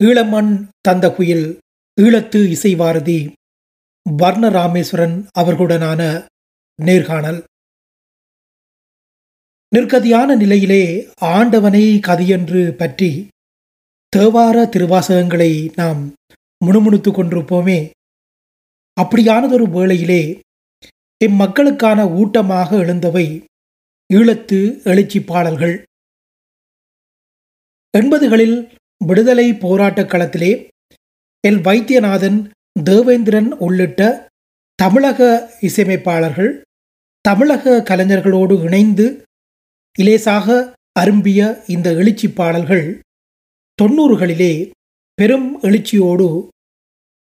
ஈழமண் தந்த குயில் ஈழத்து இசைவாரதி வர்ண ராமேஸ்வரன் அவர்களுடனான நேர்காணல். நிற்கதியான நிலையிலே ஆண்டவனை கதியென்று பற்றி தேவார திருவாசகங்களை நாம் முணுமுணுத்துக் கொண்டிருப்போமே. அப்படியானதொரு வேளையிலே இம்மக்களுக்கான ஊட்டமாக எழுந்தவை ஈழத்து எழுச்சி பாடல்கள் எண்பதுகளில் விடுதலை போராட்டக் களத்திலே எல். வைத்தியநாதன் தேவேந்திரன் உள்ளிட்ட தமிழக இசையமைப்பாளர்கள் தமிழக கலைஞர்களோடு இணைந்து இலேசாக அரும்பிய இந்த எழுச்சி பாடல்கள் தொண்ணூறுகளிலே பெரும் எழுச்சியோடு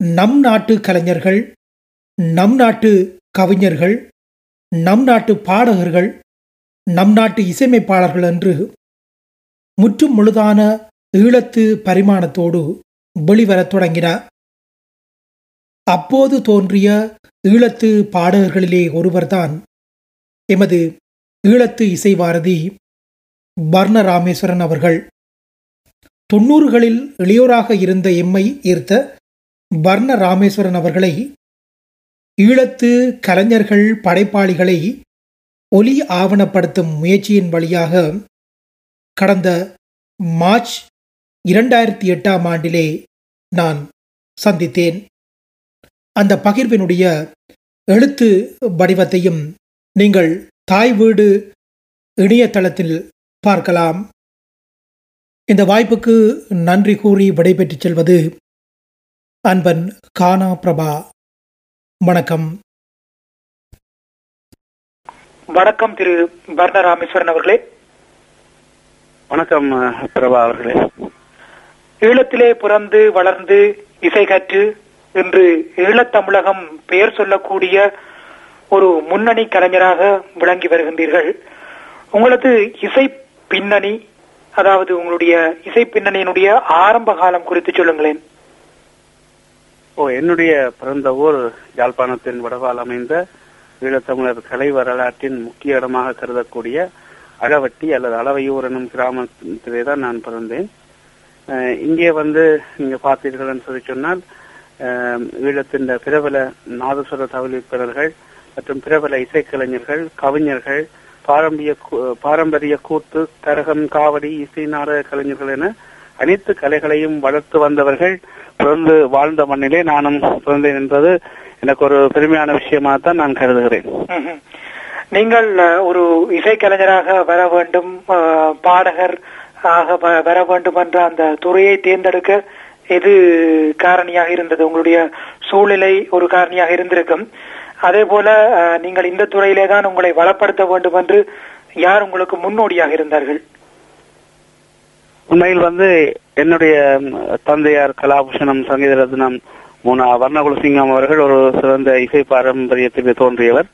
நம் நாட்டு கலைஞர்கள் நம் நாட்டு கவிஞர்கள் நம் நாட்டு பாடகர்கள் நம் நாட்டு இசையமைப்பாளர்கள் என்று முற்றும் முழுதான ஈழத்து பரிமாணத்தோடு வெளிவரத் தொடங்கினார். அப்போது தோன்றிய ஈழத்து பாடகர்களிலே ஒருவர்தான் எமது ஈழத்து இசைவாரதி வர்ண ராமேஸ்வரன் அவர்கள். தொண்ணூறுகளில் இளையோராக இருந்த எம்மை ஈர்த்த வர்ண ராமேஸ்வரன் அவர்களை ஈழத்து கலைஞர்கள் படைப்பாளிகளை ஒலி ஆவணப்படுத்தும் முயற்சியின் வழியாக கடந்த மார்ச் இரண்டாயிரத்தி எட்டாம் ஆண்டிலே நான் சந்தித்தேன். அந்த பகிர்வினுடைய எழுத்து வடிவத்தையும் நீங்கள் தாய் வீடு இணையதளத்தில் பார்க்கலாம். இந்த வாய்ப்புக்கு நன்றி கூறி விடைபெற்றுச் செல்வது அன்பன் கானா பிரபா. வணக்கம். வணக்கம் திரு வர்ண ராமேஸ்வரன் அவர்களே. வணக்கம் பிரபா அவர்களே. ஈழத்திலே பிறந்து வளர்ந்து இசை கற்று இன்று ஈழத்தமிழகம் பெயர் சொல்லக்கூடிய ஒரு முன்னணி கலைஞராக விளங்கி வருகின்றீர்கள். உங்களது இசை பின்னணி அதாவது உங்களுடைய இசை பின்னணியினுடைய ஆரம்ப காலம் குறித்து சொல்லுங்களேன். ஓ என்னுடைய பிறந்த ஊர் யாழ்ப்பாணத்தின் வடவால் அமைந்த ஈழத்தமிழர் கலை வரலாற்றின் முக்கிய இடமாக கருதக்கூடிய அழவட்டி அல்லது அளவையூர் எனும் கிராமத்திலே தான் நான் பிறந்தேன். இங்கே வந்து நீங்க பார்த்தீர்கள் என்று சொல்லி சொன்னால் ஈழத்தின் பிரபல நாதஸ்வர தவிலிப்பவர்கள் மற்றும் பிரபல இசைக்கலைஞர்கள் கவிஞர்கள் பாரம்பரிய பாரம்பரிய கூத்து கரகம் காவடி இசை நாடக கலைஞர்கள் என அனைத்து கலைகளையும் வளர்த்து வந்தவர்கள் பிறந்து வாழ்ந்த மண்ணிலே நானும் பிறந்தேன் என்பது எனக்கு ஒரு பெருமையான விஷயமாக தான் நான் கருதுகிறேன். நீங்கள் ஒரு இசைக்கலைஞராக வர வேண்டும் பாடகர் ஆக வர வேண்டும் என்ற அந்த துறையை தேர்ந்தெடுக்க எது காரணியாக இருந்தது? உங்களுடைய சூழ்நிலை ஒரு காரணியாக இருந்திருக்கும். அதே போல அஹ், நீங்கள் இந்த துறையிலே தான் உங்களை வளப்படுத்த வேண்டும் என்று யார் உங்களுக்கு முன்னோடியாக இருந்தார்கள்? உண்மையில் வந்து என்னுடைய தந்தையார் கலாபூஷணம் சங்கீத ரத்னம் முனா வர்ணகுலசிங்கம் அவர்கள் ஒரு சிறந்த இசை பாரம்பரியத்தில் தோன்றியவர்.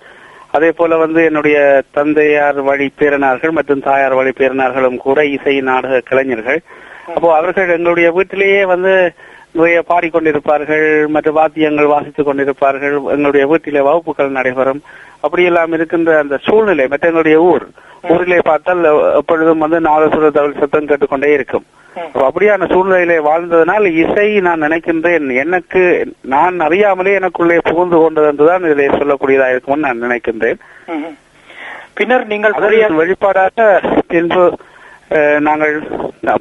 அதே போல வந்து என்னுடைய தந்தையார் வழி பேரனார்கள் மற்றும் தாயார் வழி பேரனார்களும் கூட இசை நாடக கலைஞர்கள். அப்போ அவர்கள் எங்களுடைய வீட்டிலேயே வந்து பாடிக்கொண்டிருப்பார்கள் மற்ற வாத்தியங்கள் வாசித்துக் கொண்டிருப்பார்கள் எங்களுடைய வீட்டிலே வகுப்புகள் நடைபெறும். அப்படியெல்லாம் இருக்கின்ற அந்த சூழ்நிலை மற்ற எங்களுடைய ஊர் ஊரிலே பார்த்தால் எப்பொழுதும் வந்து நாதசுர தமிழ் சத்தம் கேட்டுக்கொண்டே இருக்கும். அப்ப அப்படியான சூழ்நிலையிலே வாழ்ந்ததனால் இசை நான் நினைக்கின்றேன் எனக்கு நான் அறியாமலே எனக்குள்ளே புகுந்து கொண்டது என்றுதான் இதிலே சொல்லக்கூடியதாக இருக்கும்னு நான் நினைக்கின்றேன். பின்னர் நீங்கள் வெளிப்பாடாக பின்பு நாங்கள்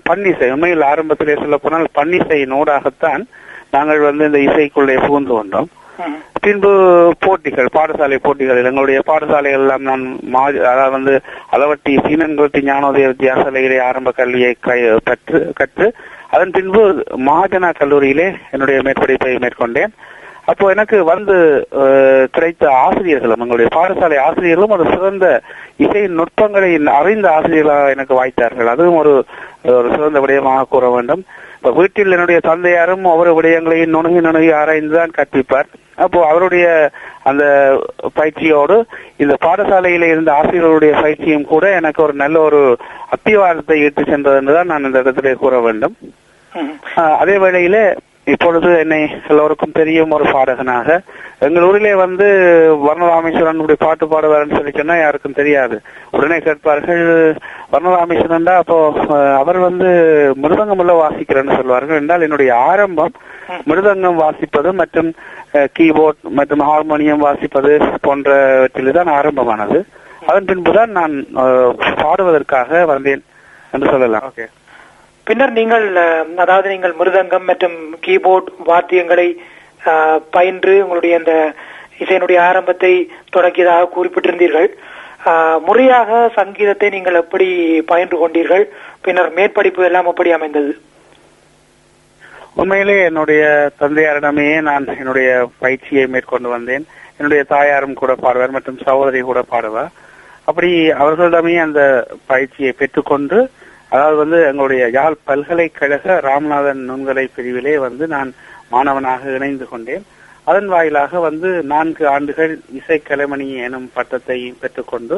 பன்னிசை உண்மையில் ஆரம்பத்திலே சொல்ல போனால் பன்னிசை நூடாகத்தான் நாங்கள் வந்து இந்த இசைக்குள்ளே புகுந்து கொண்டோம். பின்பு போட்டிகள் பாடசாலை போட்டிகள் எங்களுடைய பாடசாலைகள் எல்லாம் நான் மா- அதாவது வந்து அளவட்டி சீனன்குளத்தி ஞானோதய வித்தியாசாலையிலே ஆரம்ப கல்வியை கற்று கற்று அதன் பின்பு மகாஜனா கல்லூரியிலே என்னுடைய மேற்படிப்பை மேற்கொண்டேன் அப்போ எனக்கு வந்து கிடைத்த ஆசிரியர்களும் எங்களுடைய பாடசாலை ஆசிரியர்களும் ஒரு சிறந்த இசை நுட்பங்களை அறிந்த ஆசிரியர்களாக எனக்கு வாய்த்தார்கள். அதுவும் ஒரு ஒரு சிறந்த விடயமாக கூற வேண்டும். இப்ப வீட்டில் என்னுடைய தந்தையாரும் ஒவ்வொரு விடயங்களையும் நுணுகி நுணுகி ஆராய்ந்துதான் கற்பிப்பார். அப்போ அவருடைய அந்த பயிற்சியோடு இந்த பாடசாலையில இருந்த ஆசிரியர்களுடைய பயிற்சியும் கூட எனக்கு ஒரு நல்ல ஒரு அத்திவாரத்தை இட்டு சென்றது என்றுதான் நான் இந்த இடத்திலே கூற வேண்டும். அதே வேளையிலே இப்பொழுது என்னை எல்லோருக்கும் தெரியும் ஒரு பாடகனாக. எங்கள் ஊரிலே வந்து வர்ணராமேஸ்வரனுடைய பாட்டு பாடுவார்னு சொல்லி சொன்னா யாருக்கும் தெரியாது. உடனே கேட்பார்கள் வர்ணராமேஸ்வரன் தான் அப்போ அவர் வந்து மிருதங்கம் உள்ள வாசிக்கிறேன்னு சொல்வார்கள். என்றால் என்னுடைய ஆரம்பம் மிருதங்கம் வாசிப்பது மற்றும் கீபோர்ட் மற்றும் ஹார்மோனியம் வாசிப்பது போன்றவற்றில் தான் ஆரம்பமானது. அதன் பின்புதான் நான் பாடுவதற்காக வந்தேன் என்று சொல்லலாம். ஓகே. பின்னர் நீங்கள் அதாவது நீங்கள் மிருதங்கம் மற்றும் கீபோர்ட் வாத்தியங்களை பயின்று உங்களுடைய அந்த இசையினுடைய ஆரம்பத்தை தொடங்கியதாக குறிப்பிட்டிருந்தீர்கள். முறையாக சங்கீதத்தை நீங்கள் எப்படி பயின்று கொண்டீர்கள்? பின்னர் மேற்படிப்பு எல்லாம் எப்படி அமைந்தது? உண்மையிலே என்னுடைய தந்தையாரிடமே நான் என்னுடைய பயிற்சியை மேற்கொண்டு வந்தேன். என்னுடைய தாயாரும் கூட பாடுவார் மற்றும் சகோதரி கூட பாடுவார். அப்படி அவர்களிடமே அந்த பயிற்சியை பெற்றுக்கொண்டு அதாவது வந்து எங்களுடைய யாழ் பல்கலைக்கழக ராமநாதன் நுண்கலை பிரிவிலே வந்து நான் மாணவனாக இணைந்து கொண்டேன். அதன் வாயிலாக வந்து நான்கு ஆண்டுகள் இசைக்கலைமணி எனும் பட்டத்தை பெற்றுக்கொண்டு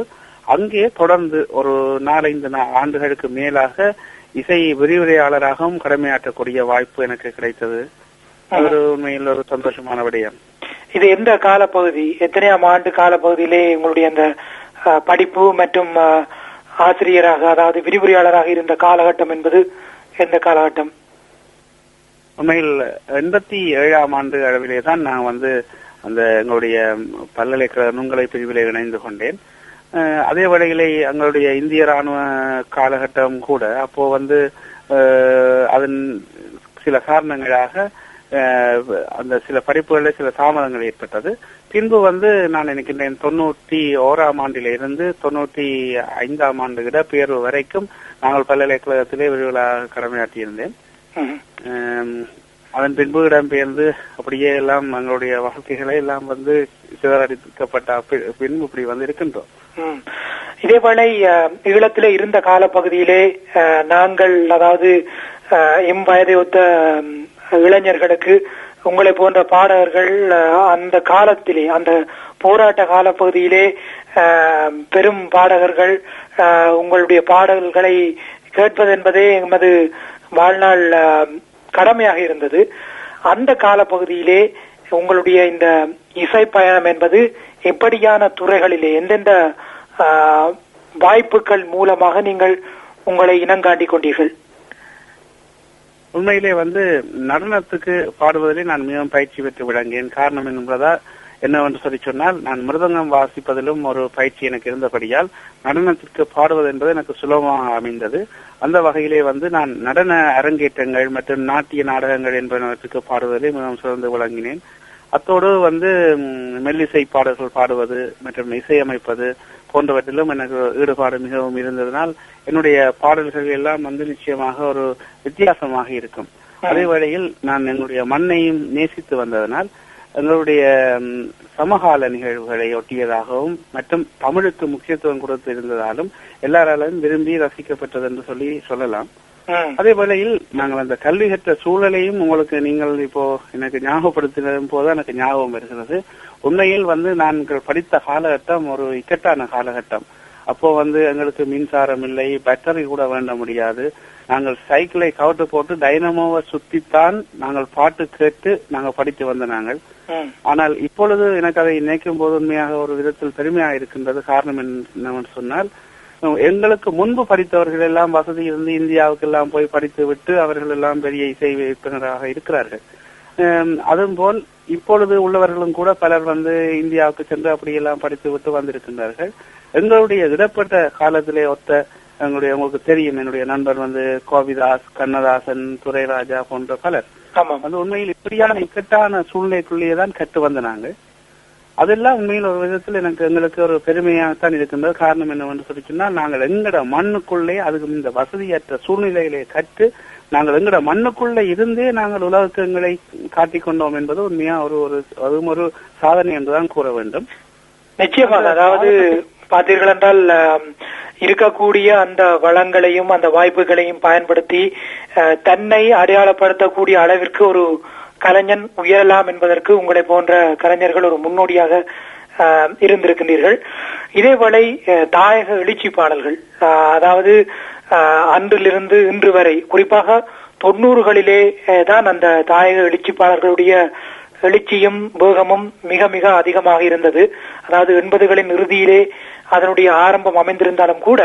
அங்கே தொடர்ந்து ஒரு நாலைந்து ஆண்டுகளுக்கு மேலாக இசை விரிவுரையாளராகவும் கடமையாற்றக்கூடிய வாய்ப்பு எனக்கு கிடைத்தது. அது ஒரு உண்மையில் ஒரு சந்தோஷமான விடயம். இது எந்த காலப்பகுதி? எத்தனையாம் ஆண்டு காலப்பகுதியிலே உங்களுடைய அந்த படிப்பு மற்றும் ஆசிரியராக அதாவது விரிவுரையாளராக இருந்த காலகட்டம் என்பது எந்த காலகட்டம்? உண்மையில் எண்பத்தி ஏழாம் ஆண்டு அளவிலே தான் நான் வந்து அந்த எங்களுடைய பல்கலைக்கழக நுண்கலை பிரிவிலே இணைந்து கொண்டேன். அதே வேளையிலே எங்களுடைய இந்திய ராணுவ காலகட்டம் கூட அப்போ வந்து அதன் சில காரணங்களாக அந்த சில படிப்புகளில் சில தாமதங்கள் ஏற்பட்டது. பின்பு வந்து நான் நினைக்கின்றேன் தொண்ணூற்றி ஓராம் ஆண்டில இருந்து தொண்ணூற்றி ஐந்தாம் ஆண்டு இடப்பெயர்வு வரைக்கும் நாங்கள் பல்கலைக்கழகத்திலே விரிவுலா கடமையாற்றியிருந்தேன். அதன் பின்பு இடம்பெயர்ந்து அப்படியே எல்லாம் எங்களுடைய வாழ்க்கைகளை எல்லாம் வந்து சிதறடிக்கப்பட்ட பின்பு இப்படி வந்து இருக்கின்றோம். இதேவேளை ஈழத்திலே இருந்த காலப்பகுதியிலே நாங்கள் அதாவது எம் வயதை ஒத்த இளைஞர்களுக்கு உங்களை போன்ற பாடகர்கள் அந்த காலத்திலே அந்த போராட்ட காலப்பகுதியிலே பகுதியிலே பெரும் பாடகர்கள் உங்களுடைய பாடல்களை கேட்பது என்பதே எமது வாழ்நாள் கடமையாக இருந்தது. அந்த காலப்பகுதியிலே உங்களுடைய இந்த இசை பயணம் என்பது எப்படியான துறைகளிலே எந்தெந்த வாய்ப்புகள் மூலமாக நீங்கள் உங்களை இனங்காட்டிக் கொண்டீர்கள்? உண்மையிலே வந்து நடனத்துக்கு பாடுவதிலே நான் மிகவும் பயிற்சி பெற்று விளங்கினேன். காரணம் என்பதா என்னவென்று சொல்லி சொன்னால் நான் மிருதங்கம் வாசிப்பதிலும் ஒரு பயிற்சி எனக்கு இருந்தபடியால் நடனத்திற்கு பாடுவது என்பது எனக்கு சுலபமாக அமைந்தது. அந்த வகையிலே வந்து நான் நடன அரங்கேற்றங்கள் மற்றும் நாட்டிய நாடகங்கள் என்பனவற்றுக்கு பாடுவதிலே மிகவும் சிறந்து விளங்கினேன். அத்தோடு வந்து மெல்லிசை பாடல்கள் பாடுவது மற்றும் இசையமைப்பது போன்றவற்றிலும் எனக்கு ஈடுபாடு மிகவும் இருந்ததனால் என்னுடைய பாடல்கள் எல்லாம் வந்து நிச்சயமாக ஒரு வித்தியாசமாக இருக்கும். அதே வேளையில் நான் எங்களுடைய மண்ணையும் நேசித்து வந்ததனால் எங்களுடைய சமகால நிகழ்வுகளை ஒட்டியதாகவும் மற்றும் தமிழுக்கு முக்கியத்துவம் கொடுத்து இருந்ததாலும் எல்லாராலும் விரும்பி ரசிக்கப்பட்டது என்று சொல்லி சொல்லலாம். அதே வேளையில் நாங்கள் அந்த கல்வி கற்ற சூழலையும் உங்களுக்கு நீங்கள் இப்போ எனக்கு ஞாபகப்படுத்தினதும் போது எனக்கு ஞாபகம் வருகிறது. உண்மையில் வந்து நாங்கள் படித்த காலகட்டம் ஒரு இக்கட்டான காலகட்டம். அப்போ வந்து எங்களுக்கு மின்சாரம் இல்லை பேட்டரி கூட வேண்ட முடியாது. நாங்கள் சைக்கிளை கவுட்டு போட்டு டைனமோவை சுத்தித்தான் நாங்கள் பாட்டு கேட்டு நாங்கள் படித்து வந்த நாங்கள். ஆனால் இப்பொழுது எனக்கு அதை நினைக்கும் போது உண்மையாக ஒரு விதத்தில் பெருமையாக இருக்கின்றது காரணம் என்னவென்று சொன்னால் எங்களுக்கு முன்பு படித்தவர்கள் எல்லாம் வசதி இருந்து இந்தியாவுக்கு எல்லாம் போய் படித்து விட்டு அவர்கள் எல்லாம் பெரிய இசை வைப்பினராக இருக்கிறார்கள். ஹம், அதுவும் போல் இப்பொழுது உள்ளவர்களும் கூட பலர் வந்து இந்தியாவுக்கு சென்று அப்படியெல்லாம் படித்து விட்டு வந்திருக்கின்றார்கள். எங்களுடைய இடப்பட்ட காலத்திலே ஒத்த எங்களுடைய உங்களுக்கு தெரியும் என்னுடைய நண்பர் வந்து கோவிதாஸ் கண்ணதாசன் துரைராஜா போன்ற பலர். அது உண்மையில் இப்படியான இக்கட்டான சூழ்நிலைக்குள்ளேயே தான் கட்டு வந்த நாங்கள் அதெல்லாம் உண்மையில் ஒரு விதத்தில் எனக்கு எங்களுக்கு ஒரு பெருமையாகத்தான் இருக்கின்றது. காரணம் என்னவென்று சொல்லி சொன்னால் நாங்கள் எங்கட மண்ணுக்குள்ளே அதுக்கு இந்த வசதியற்ற சூழ்நிலைகளை கற்று நாங்கள் எங்கட மண்ணுக்குள்ளே இருந்தே நாங்கள் உலகக்கு எங்களை காட்டிக் கொண்டோம் என்பது உண்மையா ஒரு ஒரு அதுவும் ஒரு சாதனை என்றுதான் கூற வேண்டும். நிச்சயமாக. அதாவது பார்த்தீர்கள் என்றால் இருக்கக்கூடிய அந்த வளங்களையும் அந்த வாய்ப்புகளையும் பயன்படுத்தி அஹ், தன்னை அடையாளப்படுத்தக்கூடிய அளவிற்கு ஒரு கலைஞன் உயரலாம் என்பதற்கு உங்களை போன்ற கலைஞர்கள் ஒரு முன்னோடியாக அஹ், இருந்திருக்கின்றீர்கள். இதேவேளை அஹ், தாயக எழுச்சி பாடல்கள் அதாவது அன்றிலிருந்து இன்று வரை குறிப்பாக தொண்ணூறுகளிலே தான் அந்த தாயக எழுச்சிப்பாளர்களுடைய எழுச்சியும் வேகமும் மிக மிக அதிகமாக இருந்தது. அதாவது எண்பதுகளின் இறுதியிலே அதனுடைய ஆரம்பம் அமைந்திருந்தாலும் கூட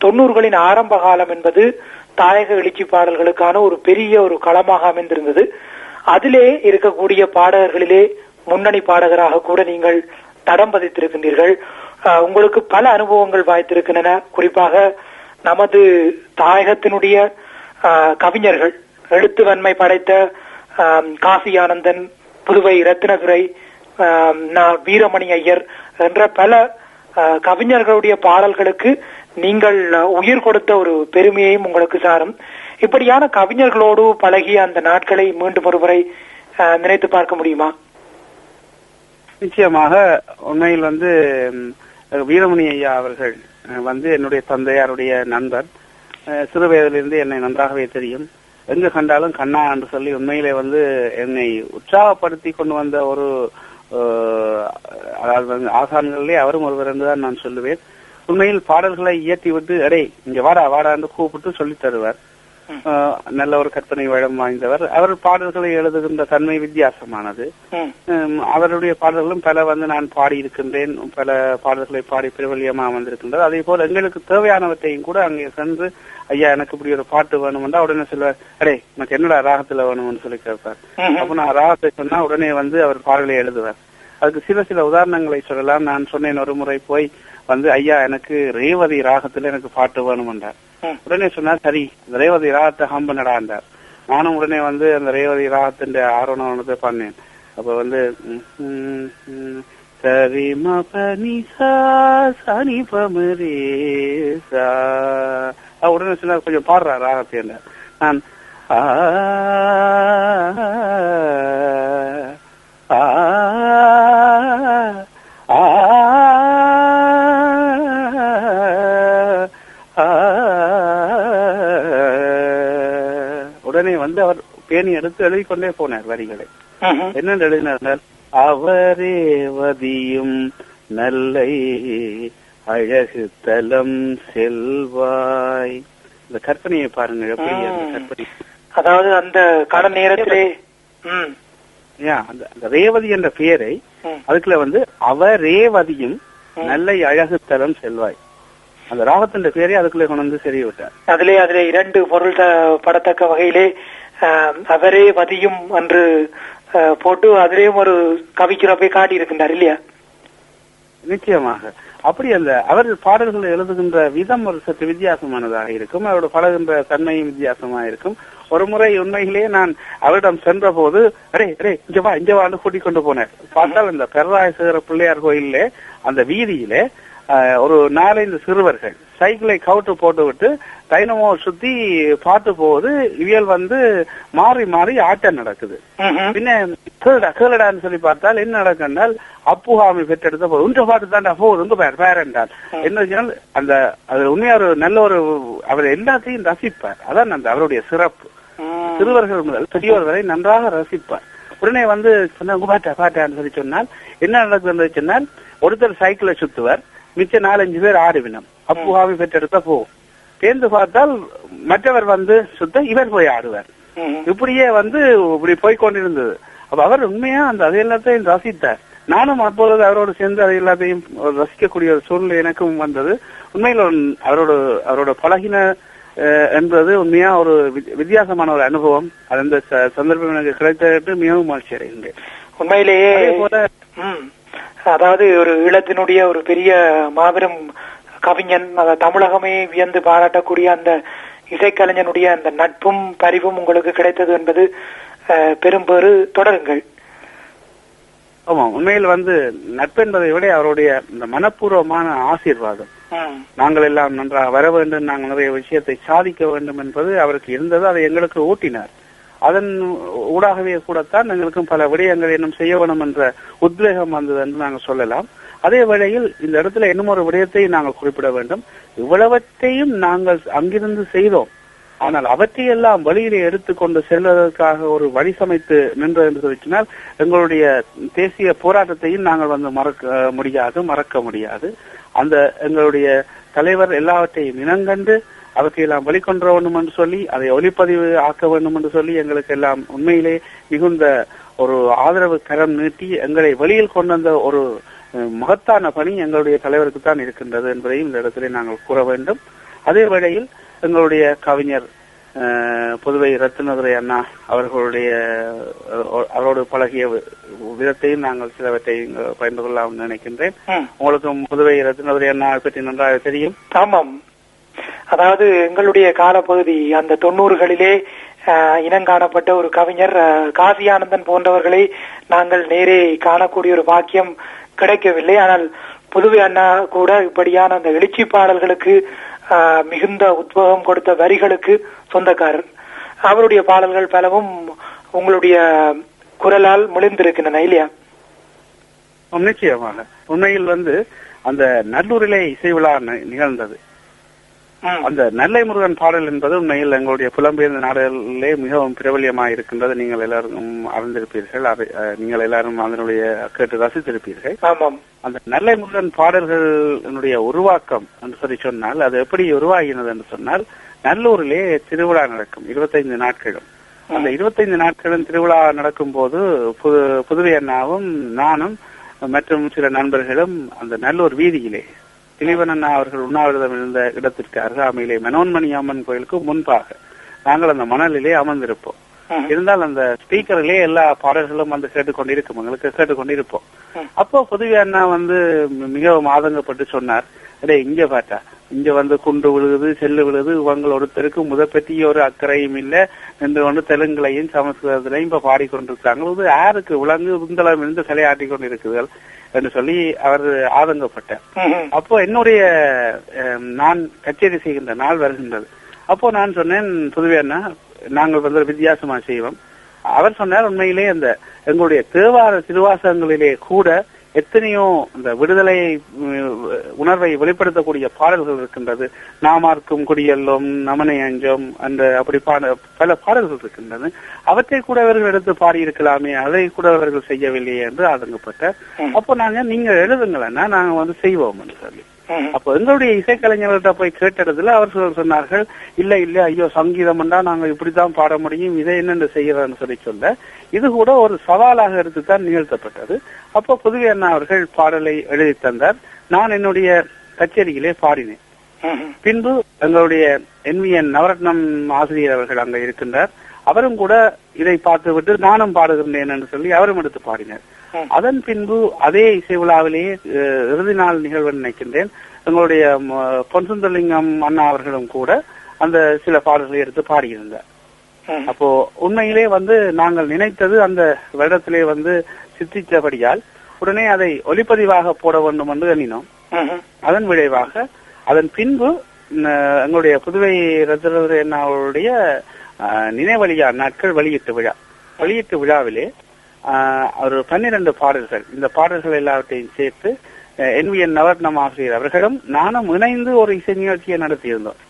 தொண்ணூறுகளின் ஆரம்ப காலம் என்பது தாயக எழுச்சி பாடல்களுக்கான ஒரு பெரிய ஒரு களமாக அமைந்திருந்தது. அதிலே இருக்கக்கூடிய பாடகர்களிலே முன்னணி பாடகராக கூட நீங்கள் தடம் பதித்திருக்கின்றீர்கள். உங்களுக்கு பல அனுபவங்கள் வாய்த்திருக்கின்றன. குறிப்பாக நமது தாயகத்தினுடைய கவிஞர்கள் எழுத்து வன்மை படைத்த காசி ஆனந்தன் புதுவை ரத்தினதுரை வீரமணி ஐயர் என்ற பல கவிஞர்களுடைய பாடல்களுக்கு நீங்கள் உயிர் கொடுத்த ஒரு பெருமையையும் உங்களுக்கு சாரும். இப்படியான கவிஞர்களோடு பழகிய அந்த நாட்களை மீண்டும் ஒருமுறை அஹ், நினைத்து பார்க்க முடியுமா? நிச்சயமாக உண்மையில் வந்து வீரமணி ஐயா அவர்கள் வந்து என்னுடைய தந்தையாருடைய நண்பர். சிறு வயதிலிருந்து என்னை நன்றாகவே தெரியும். எங்கு கண்டாலும் கண்ணா என்று சொல்லி உண்மையிலே வந்து என்னை உற்சாகப்படுத்தி கொண்டு வந்த ஒரு அதாவது ஆசான்களிலே அவரும் ஒருவர் என்றுதான் நான் சொல்லுவேன். உண்மையில் பாடல்களை இயற்றி விட்டு அடே இங்க வாடா வாடா என்று கூப்பிட்டு சொல்லித் தருவார். நல்ல ஒரு கற்பனை வளம் வாய்ந்தவர். அவர் பாடல்களை எழுதுகின்ற தன்மை வித்தியாசமானது. அவருடைய பாடல்களும் பல வந்து நான் பாடி இருக்கின்றேன் பல பாடல்களை பாடி பிரபல்யமா வந்திருக்கின்றது. அதே போல எங்களுக்கு தேவையானவற்றையும் கூட அங்கே சென்று ஐயா எனக்கு இப்படி ஒரு பாட்டு வேணும்னா உடனே சொல்லுவார் அடே எனக்கு என்னடா ராகத்துல வேணும்னு சொல்லி கேட்பார். அப்ப நான் ராகத்தை சொன்னா உடனே வந்து அவர் பாடலை எழுதுவார். அதுக்கு சில சில உதாரணங்களை சொல்லலாம். நான் சொன்னேன் ஒரு முறை போய் வந்து ஐயா எனக்கு ரேவதி ராகத்துல எனக்கு பாட்டு வேணும்ன்றார். உடனே சொன்னார் சரி ரேவதி ராகத்தை ஹம்ப நடாண்டார் நானும் உடனே வந்து அந்த ரேவதி ராகத்தின் ஆர்வணத்தை பண்ணேன் அப்ப வந்து சரி சனி பமரே சா உடனே சொன்னார் கொஞ்சம் பாடுறா ராகத்தை. நான் ஆ ஆ பேணி எடுத்து எழுதி கொண்டே போனார் வரிகளை. என்ன எழுதினார் அவரே வதியும் நல்லை அழகு தலம் செல்வாய். இந்த கற்பனையை பாருங்க எப்படி அந்த. கற்பனை. அதாவது அந்த கடன் நேரத்திலே அந்த ரேவதி என்ற பெயரை அதுக்குள்ள வந்து அவரேவதியும் ம். நல்லை அழகு தலம் செல்வாய். அந்த ராகத்தின் பெயரை அதுக்குள்ளே கொண்டு வந்து சரி விட்டார் அதிலே அதிலே இரண்டு பொருள் படத்தக்க வகையிலே அவரே வதியும் என்று போட்டு அதிலேயும் ஒரு கவிக்குறப்பை காட்டி இருக்கின்றார் இல்லையா? நிச்சயமாக. அப்படி அந்த அவர் பாடல்களை எழுதுகின்ற விதம் ஒரு சற்று வித்தியாசமானதாக இருக்கும். அவரோட பழகுகின்ற தன்மையும் வித்தியாசமா இருக்கும் ஒரு முறை உண்மையிலேயே நான் அவரிடம் சென்ற போது அரே அரே இங்க வா இங்க வான்னு கூட்டிக் கொண்டு போனேன் பார்த்தால் இந்த பெரராயசேகர பிள்ளையார் கோயிலே அந்த வீதியிலே ஒரு நாலஞ்சு சிறுவர்கள். சைக்கிளை கவுட்டு போட்டு விட்டு டைனமோ சுத்தி பார்த்து போகுது. இவியல் வந்து மாறி மாறி ஆட்டம் நடக்குது. பின்ன கேளுடா கேளுடான்னு சொல்லி பார்த்தால் என்ன நடக்கண்டால் அப்புகாமி பெற்றெடுத்த போது உன்ற பாட்டு தாண்டா போகுது உங்க பேர் பேர் என்றால் என்ன அந்த அது உண்மையா ஒரு நல்ல ஒரு அவர் எல்லாத்தையும் ரசிப்பார். அதான் அந்த அவருடைய சிறப்பு. சிறுவர்கள் முதல் பெரியவர் வரை நன்றாக ரசிப்பார். உடனே வந்து சொன்னா உங்க பாட்டா பாட்டான்னு சொல்லி சொன்னால் என்ன நடக்குதுன்னு சொன்னால் ஒருத்தர் சைக்கிளை சுத்துவார். மிச்ச நாலஞ்சு பேர் ஆடுவினம் அப்புகாமி பெற்றெடுத்த போகும் சேர்ந்து பார்த்தால் மற்றவர் வந்து சுத்த இவர் போய் ஆடுவார். இப்படியே வந்து இப்படி போய் கொண்டிருந்தது. அப்ப அவர் உண்மையா அந்த அதை எல்லாத்தையும் ரசித்தார். நானும் அப்பொழுது அவரோடு சேர்ந்து அதை எல்லாத்தையும் ரசிக்கக்கூடிய ஒரு சூழ்நிலை எனக்கும் வந்தது. உண்மையில் அவரோட அவரோட பழகின என்பது உண்மையா ஒரு வித்தியாசமான ஒரு அனுபவம். அது அந்த சந்தர்ப்பம் எனக்கு கிடைத்தது மிகவும் மகிழ்ச்சி அடைகின்றேன் உண்மையிலேயே. அதாவது ஒரு ஈழத்தினுடைய ஒரு பெரிய மாபெரும் கவிஞன் தமிழகமே வியந்து பாராட்டக்கூடிய அந்த இசைக்கலைஞனுடைய அந்த நட்பும் பரிவும் உங்களுக்கு கிடைத்தது என்பது பெரும்பேறு தொடருங்கள். ஆமா உண்மையில் வந்து நட்பு என்பதை விட அவருடைய இந்த மனப்பூர்வமான ஆசீர்வாதம். நாங்கள் எல்லாம் நன்றாக வர வேண்டும் நாங்கள் நிறைய விஷயத்தை சாதிக்க வேண்டும் என்பது அவருக்கு இருந்தது அதை எங்களுக்கு ஊட்டினார். அதன் ஊடாகவே கூடத்தான் எங்களுக்கும் பல விடயங்கள் இன்னும் செய்ய வேணும் என்ற உத்வேகம் வந்தது என்று நாங்கள் சொல்லலாம். அதே வேளையில் இந்த இடத்துல இன்னும் ஒரு விடயத்தை நாங்கள் குறிப்பிட வேண்டும். இவ்வளவற்றையும் நாங்கள் அங்கிருந்து செய்தோம். ஆனால் அவற்றையெல்லாம் வழியிலே எடுத்துக்கொண்டு செல்வதற்காக ஒரு வழி சமைத்து நின்றது என்று சொல்லினால் எங்களுடைய தேசிய போராட்டத்தையும் நாங்கள் வந்து மறக்க முடியாது மறக்க முடியாது. அந்த எங்களுடைய தலைவர் எல்லாவற்றையும் இனங்கண்டு அவற்றையெல்லாம் வெளிக்கொண்டு வேண்டும் என்று சொல்லி அதை ஒளிப்பதிவு ஆக்க வேண்டும் என்று சொல்லி எங்களுக்கு எல்லாம் உண்மையிலே மிகுந்த ஒரு ஆதரவு கரம் நீட்டி எங்களை வெளியில் கொண்டு வந்த ஒரு மகத்தான பணி எங்களுடைய தலைவருக்கு தான் இருக்கின்றது என்பதையும் இந்த இடத்திலே நாங்கள் கூற வேண்டும். அதே வேளையில் எங்களுடைய கவிஞர் புதுவை ரத்தினதுரை அண்ணா அவர்களுடைய அவரோடு பழகிய விதத்தையும் நாங்கள் சிலவற்றை பகிர்ந்து கொள்ளலாம் நினைக்கின்றேன். உங்களுக்கும் புதுவை ரத்தினதுரை அண்ணா பற்றி நன்றாக தெரியும். ஆமாம். அதாவது எங்களுடைய காலப்பகுதி அந்த தொண்ணூறுகளிலே ஆஹ், இனங்காணப்பட்ட ஒரு கவிஞர் ஆஹ், காசியானந்தன் போன்றவர்களை நாங்கள் நேரே காணக்கூடிய ஒரு பாக்கியம் கிடைக்கவில்லை. ஆனால் புதுவை அண்ணா கூட இப்படியான அந்த எழுச்சி பாடல்களுக்கு ஆஹ், மிகுந்த உத்வேகம் கொடுத்த வரிகளுக்கு சொந்தக்காரர். அவருடைய பாடல்கள் பலவும் உங்களுடைய குரலால் முழிந்திருக்கின்றன இல்லையா? நிச்சயமாக. உண்மையில் வந்து அந்த நல்லூரிலே இசை விழா நிகழ்ந்தது. அந்த நெல்லை முருகன் பாடல் என்பது உண்மையில் எங்களுடைய புலம்பெயர்ந்த நாடுகளிலே மிகவும் பிரபல்யமாக இருக்கின்றது. நீங்கள் எல்லாரும் அறிந்திருப்பீர்கள். நீங்கள் எல்லாரும் அதனுடைய கேட்டு ரசித்திருப்பீர்கள். அந்த நெல்லை முருகன் பாடல்களுடைய உருவாக்கம் என்று சொல்லி சொன்னால் அது எப்படி உருவாகினது என்று சொன்னால் நல்லூரிலே திருவிழா நடக்கும். இருபத்தைந்து நாட்களும். அந்த இருபத்தைந்து நாட்களும் திருவிழா நடக்கும் போது புது புதுவை அண்ணாவும் நானும் மற்றும் சில நண்பர்களும் அந்த நல்லூர் வீதியிலே திலீபன் அண்ணா அவர்கள் உண்ணாவிரதம் இருந்த இடத்திற்கு அருகாமையிலே மனோன்மணி அம்மன் கோயிலுக்கு முன்பாக நாங்கள் அந்த மணலிலே அமர்ந்திருப்போம். இருந்தால் அந்த ஸ்பீக்கரிலே எல்லா பாடல்களும் வந்து கேட்டுக்கொண்டிருக்கும். எங்களுக்கு கேட்டுக்கொண்டிருப்போம். அப்போ புதுவை அண்ணா வந்து மிகவும் ஆதங்கப்பட்டு சொன்னார் அடே இங்க பாட்டா இங்க வந்து குண்டு விழுகுது செல்லு விழுது உங்கள் ஒருத்தருக்கு முத பற்றி ஒரு அக்கறையும் இல்ல என்று கொண்டு தெலுங்குலையும் சமஸ்கிருதத்திலையும் இப்ப பாடிக்கொண்டிருக்காங்க இது யாருக்கு விலங்கு விந்தளம் இருந்து சிலையாட்டி கொண்டு இருக்குதுகள் என்று சொல்லி அவர் ஆதங்கப்பட்டார். ம். அப்போ என்னுடைய நான் கச்சேரி செய்கின்ற நாள் வருகின்றது. அப்போ நான் சொன்னேன் புதுவே அண்ணா நாங்கள் வந்து வித்தியாசமா செய்வோம். அவர் சொன்னார் உண்மையிலே அந்த எங்களுடைய தேவார திருவாசகங்களிலே கூட எத்தனையோ இந்த விடுதலை உணர்வை வெளிப்படுத்தக்கூடிய பாடல்கள் இருக்கின்றது நாமார்க்கும் குடியல்லோம் நமனை அஞ்சோம் அந்த அப்படி பாட பல பாடல்கள் இருக்கின்றது அவற்றை கூட அவர்கள் எடுத்து பாடியிருக்கலாமே அதை கூட அவர்கள் செய்யவில்லையே என்று ஆதங்கப்பட்டார் ம். அப்போ நாங்க நீங்க எழுதுங்களேன்னா நாங்க வந்து செய்வோம் என்று சொல்லி. அப்போ எங்களுடைய இசைக்கலைஞர்கள்ட்ட போய் கேட்டதுல அவர்கள் சொன்னார்கள் இல்ல இல்ல ஐயோ சங்கீதம் நாங்க இப்படித்தான் பாட முடியும் இதை என்னென்று செய்யறோம்னு சொல்லி சொல்ல. இது கூட ஒரு சவாலாக எடுத்துத்தான் நிகழ்த்தப்பட்டது. அப்போ புதுவை அண்ணா அவர்கள் பாடலை எழுதி தந்தார். நான் என்னுடைய கச்சேரியிலே பாடினேன். பின்பு எங்களுடைய என்விஎன் நவரத்னம் ஆசிரியர் அவர்கள் அங்க இருக்கின்றார். அவரும் கூட இதை பார்த்துவிட்டு நானும் பாடுகின்றேன் என்று சொல்லி அவரும் எடுத்து பாடினார். அதன் பின்பு அதே இசை விழாவிலேயே இறுதி நாள் நிகழ்வு நினைக்கின்றேன். எங்களுடைய ம, பொன்சுந்தரலிங்கம் அண்ணா அவர்களும் கூட அந்த சில பாடல்களை எடுத்து பாடியிருந்தார். அப்போ உண்மையிலே வந்து நாங்கள் நினைத்தது அந்த வருடத்திலே வந்து சித்தித்தபடியால் உடனே அதை ஒலிப்பதிவாக போட வேண்டும் என்று எண்ணினோம். அதன் விளைவாக அதன் பின்பு எங்களுடைய புதுவை ஆஹ், நினைவழியா நாட்கள் வெளியீட்டு விழா. வெளியீட்டு விழாவிலே ஒரு பன்னிரண்டு பாடல்கள். இந்த பாடல்கள் எல்லாவற்றையும் சேர்த்து என்விஎன் நவர்ணம் ஆசிரியர் அவர்களும் நானும் இணைந்து ஒரு இசை நிகழ்ச்சியை நடத்தியிருந்தோம்.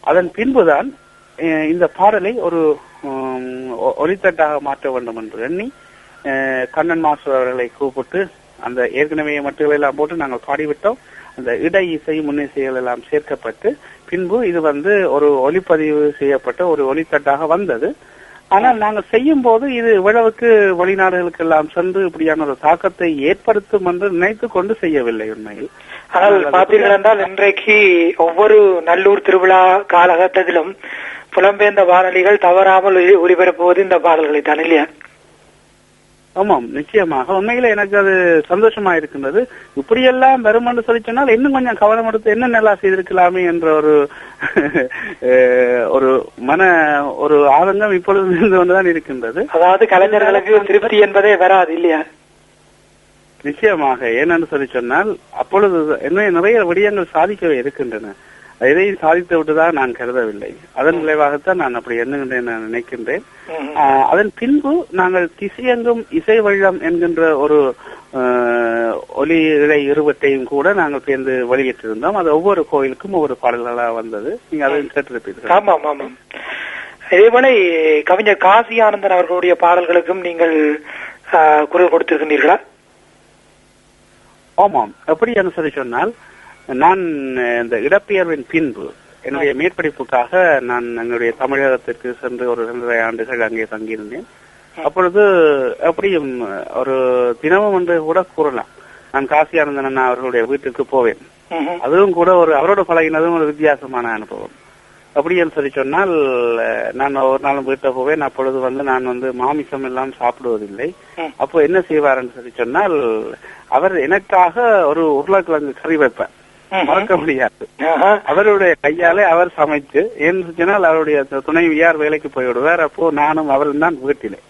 அதன் பின்புதான் இந்த பாடலை ஒரு உம், ஒ- ஒலித்தட்டாக மாற்ற வேண்டும் என்று எண்ணி கண்ணன் மாஸ்டர் அவர்களை கூப்பிட்டு அந்த ஏற்கனவே மட்டுகள் எல்லாம் போட்டு நாங்கள் பாடிவிட்டோம். அந்த இடை இசை முன்னிசைகள் எல்லாம் சேர்க்கப்பட்டு பின்பு இது வந்து ஒரு ஒலிப்பதிவு செய்யப்பட்ட ஒரு ஒலித்தட்டாக வந்தது. ஆனால் நாங்கள் செய்யும் போது இது இவ்வளவுக்கு வெளிநாடுகளுக்கு எல்லாம் சென்று இப்படியான ஒரு தாக்கத்தை ஏற்படுத்தும் என்று நினைத்து கொண்டு செய்யவில்லை உண்மையில். ஆனால் பார்த்தீர்கள் என்றால் இன்றைக்கு ஒவ்வொரு நல்லூர் திருவிழா காலகட்டத்திலும் புலம்பெயர்ந்த வானொலிகள் தவறாமல் ஒளிபரப்புவது இந்த பாடல்களை தான் இல்லையா? ஆமாம் நிச்சயமாக உண்மையில எனக்கு அது சந்தோஷமா இருக்கின்றது இப்படியெல்லாம் வரும் என்று சொல்லி சொன்னால் இன்னும் கொஞ்சம் கவனம் எடுத்து என்ன நல்லா செய்திருக்கலாமே என்ற ஒரு ஒரு மன ஒரு ஆதங்கம் இப்பொழுது இருந்து கொண்டுதான் இருக்கின்றது. அதாவது கலைஞர்களுக்கு திருப்தி என்பதே வராது இல்லையா? நிச்சயமாக. ஏனென்று சொல்லி சொன்னால் அப்பொழுது என்ன நிறைய விடயங்கள் சாதிக்கவே இருக்கின்றன. எதையும் சாதித்து விட்டுதான் நான் கருதவில்லை. அதன் விளைவாகத்தான் நான் அப்படி எண்ணுகின்றேன் நான் நினைக்கின்றேன். அதன் பின்பு நாங்கள் திசையெங்கும் இசை வெள்ளம் என்கின்ற ஒரு ஒலி இழை இருவட்டையும் கூட நாங்கள் சேர்ந்து வெளியிட்டிருந்தோம். அது ஒவ்வொரு கோயிலுக்கும் ஒவ்வொரு பாடல்களாக வந்தது. நீங்க அதையும் கேட்டிருப்பீர்கள். ஆமாம் ஆமாம் இதேபோல கவிஞர் காசி ஆனந்தன் அவர்களுடைய பாடல்களுக்கும் நீங்கள் குரல் கொடுத்திருக்கின்றீர்களா? ஆமாம். எப்படி என்று சொல்லி சொன்னால் நான் இந்த இடப்பெயர்வின் பின்பு என்னுடைய மேற்படிப்புக்காக நான் என்னுடைய தமிழகத்திற்கு சென்று ஒரு இரண்டரை ஆண்டுகள் அங்கே தங்கியிருந்தேன். அப்பொழுது அப்படியும் ஒரு தினமும் என்று கூட கூறலாம். நான் காசி ஆனந்தன் அவர்களுடைய வீட்டுக்கு போவேன். அதுவும் கூட ஒரு அவரோட பழகினதும் ஒரு வித்தியாசமான அனுபவம். அப்படி என்று சொல்லி சொன்னால் நான் ஒரு நாளும் வீட்டை போவேன். அப்பொழுது வந்து நான் வந்து மாமிசம் எல்லாம் சாப்பிடுவதில்லை. அப்போ என்ன செய்வார்னு சொல்லி சொன்னால் அவர் எனக்காக ஒரு உருளைக்கிழங்கு கறி வைப்பார். ம்ஹும். மறக்க முடியாது. அவருடைய கையாலே அவர் சமைத்து சொன்னால் அவருடைய துணைவியார் வேலைக்கு போய் விடுவார் அப்போ நானும் அவரும் தான் வீட்டிலே.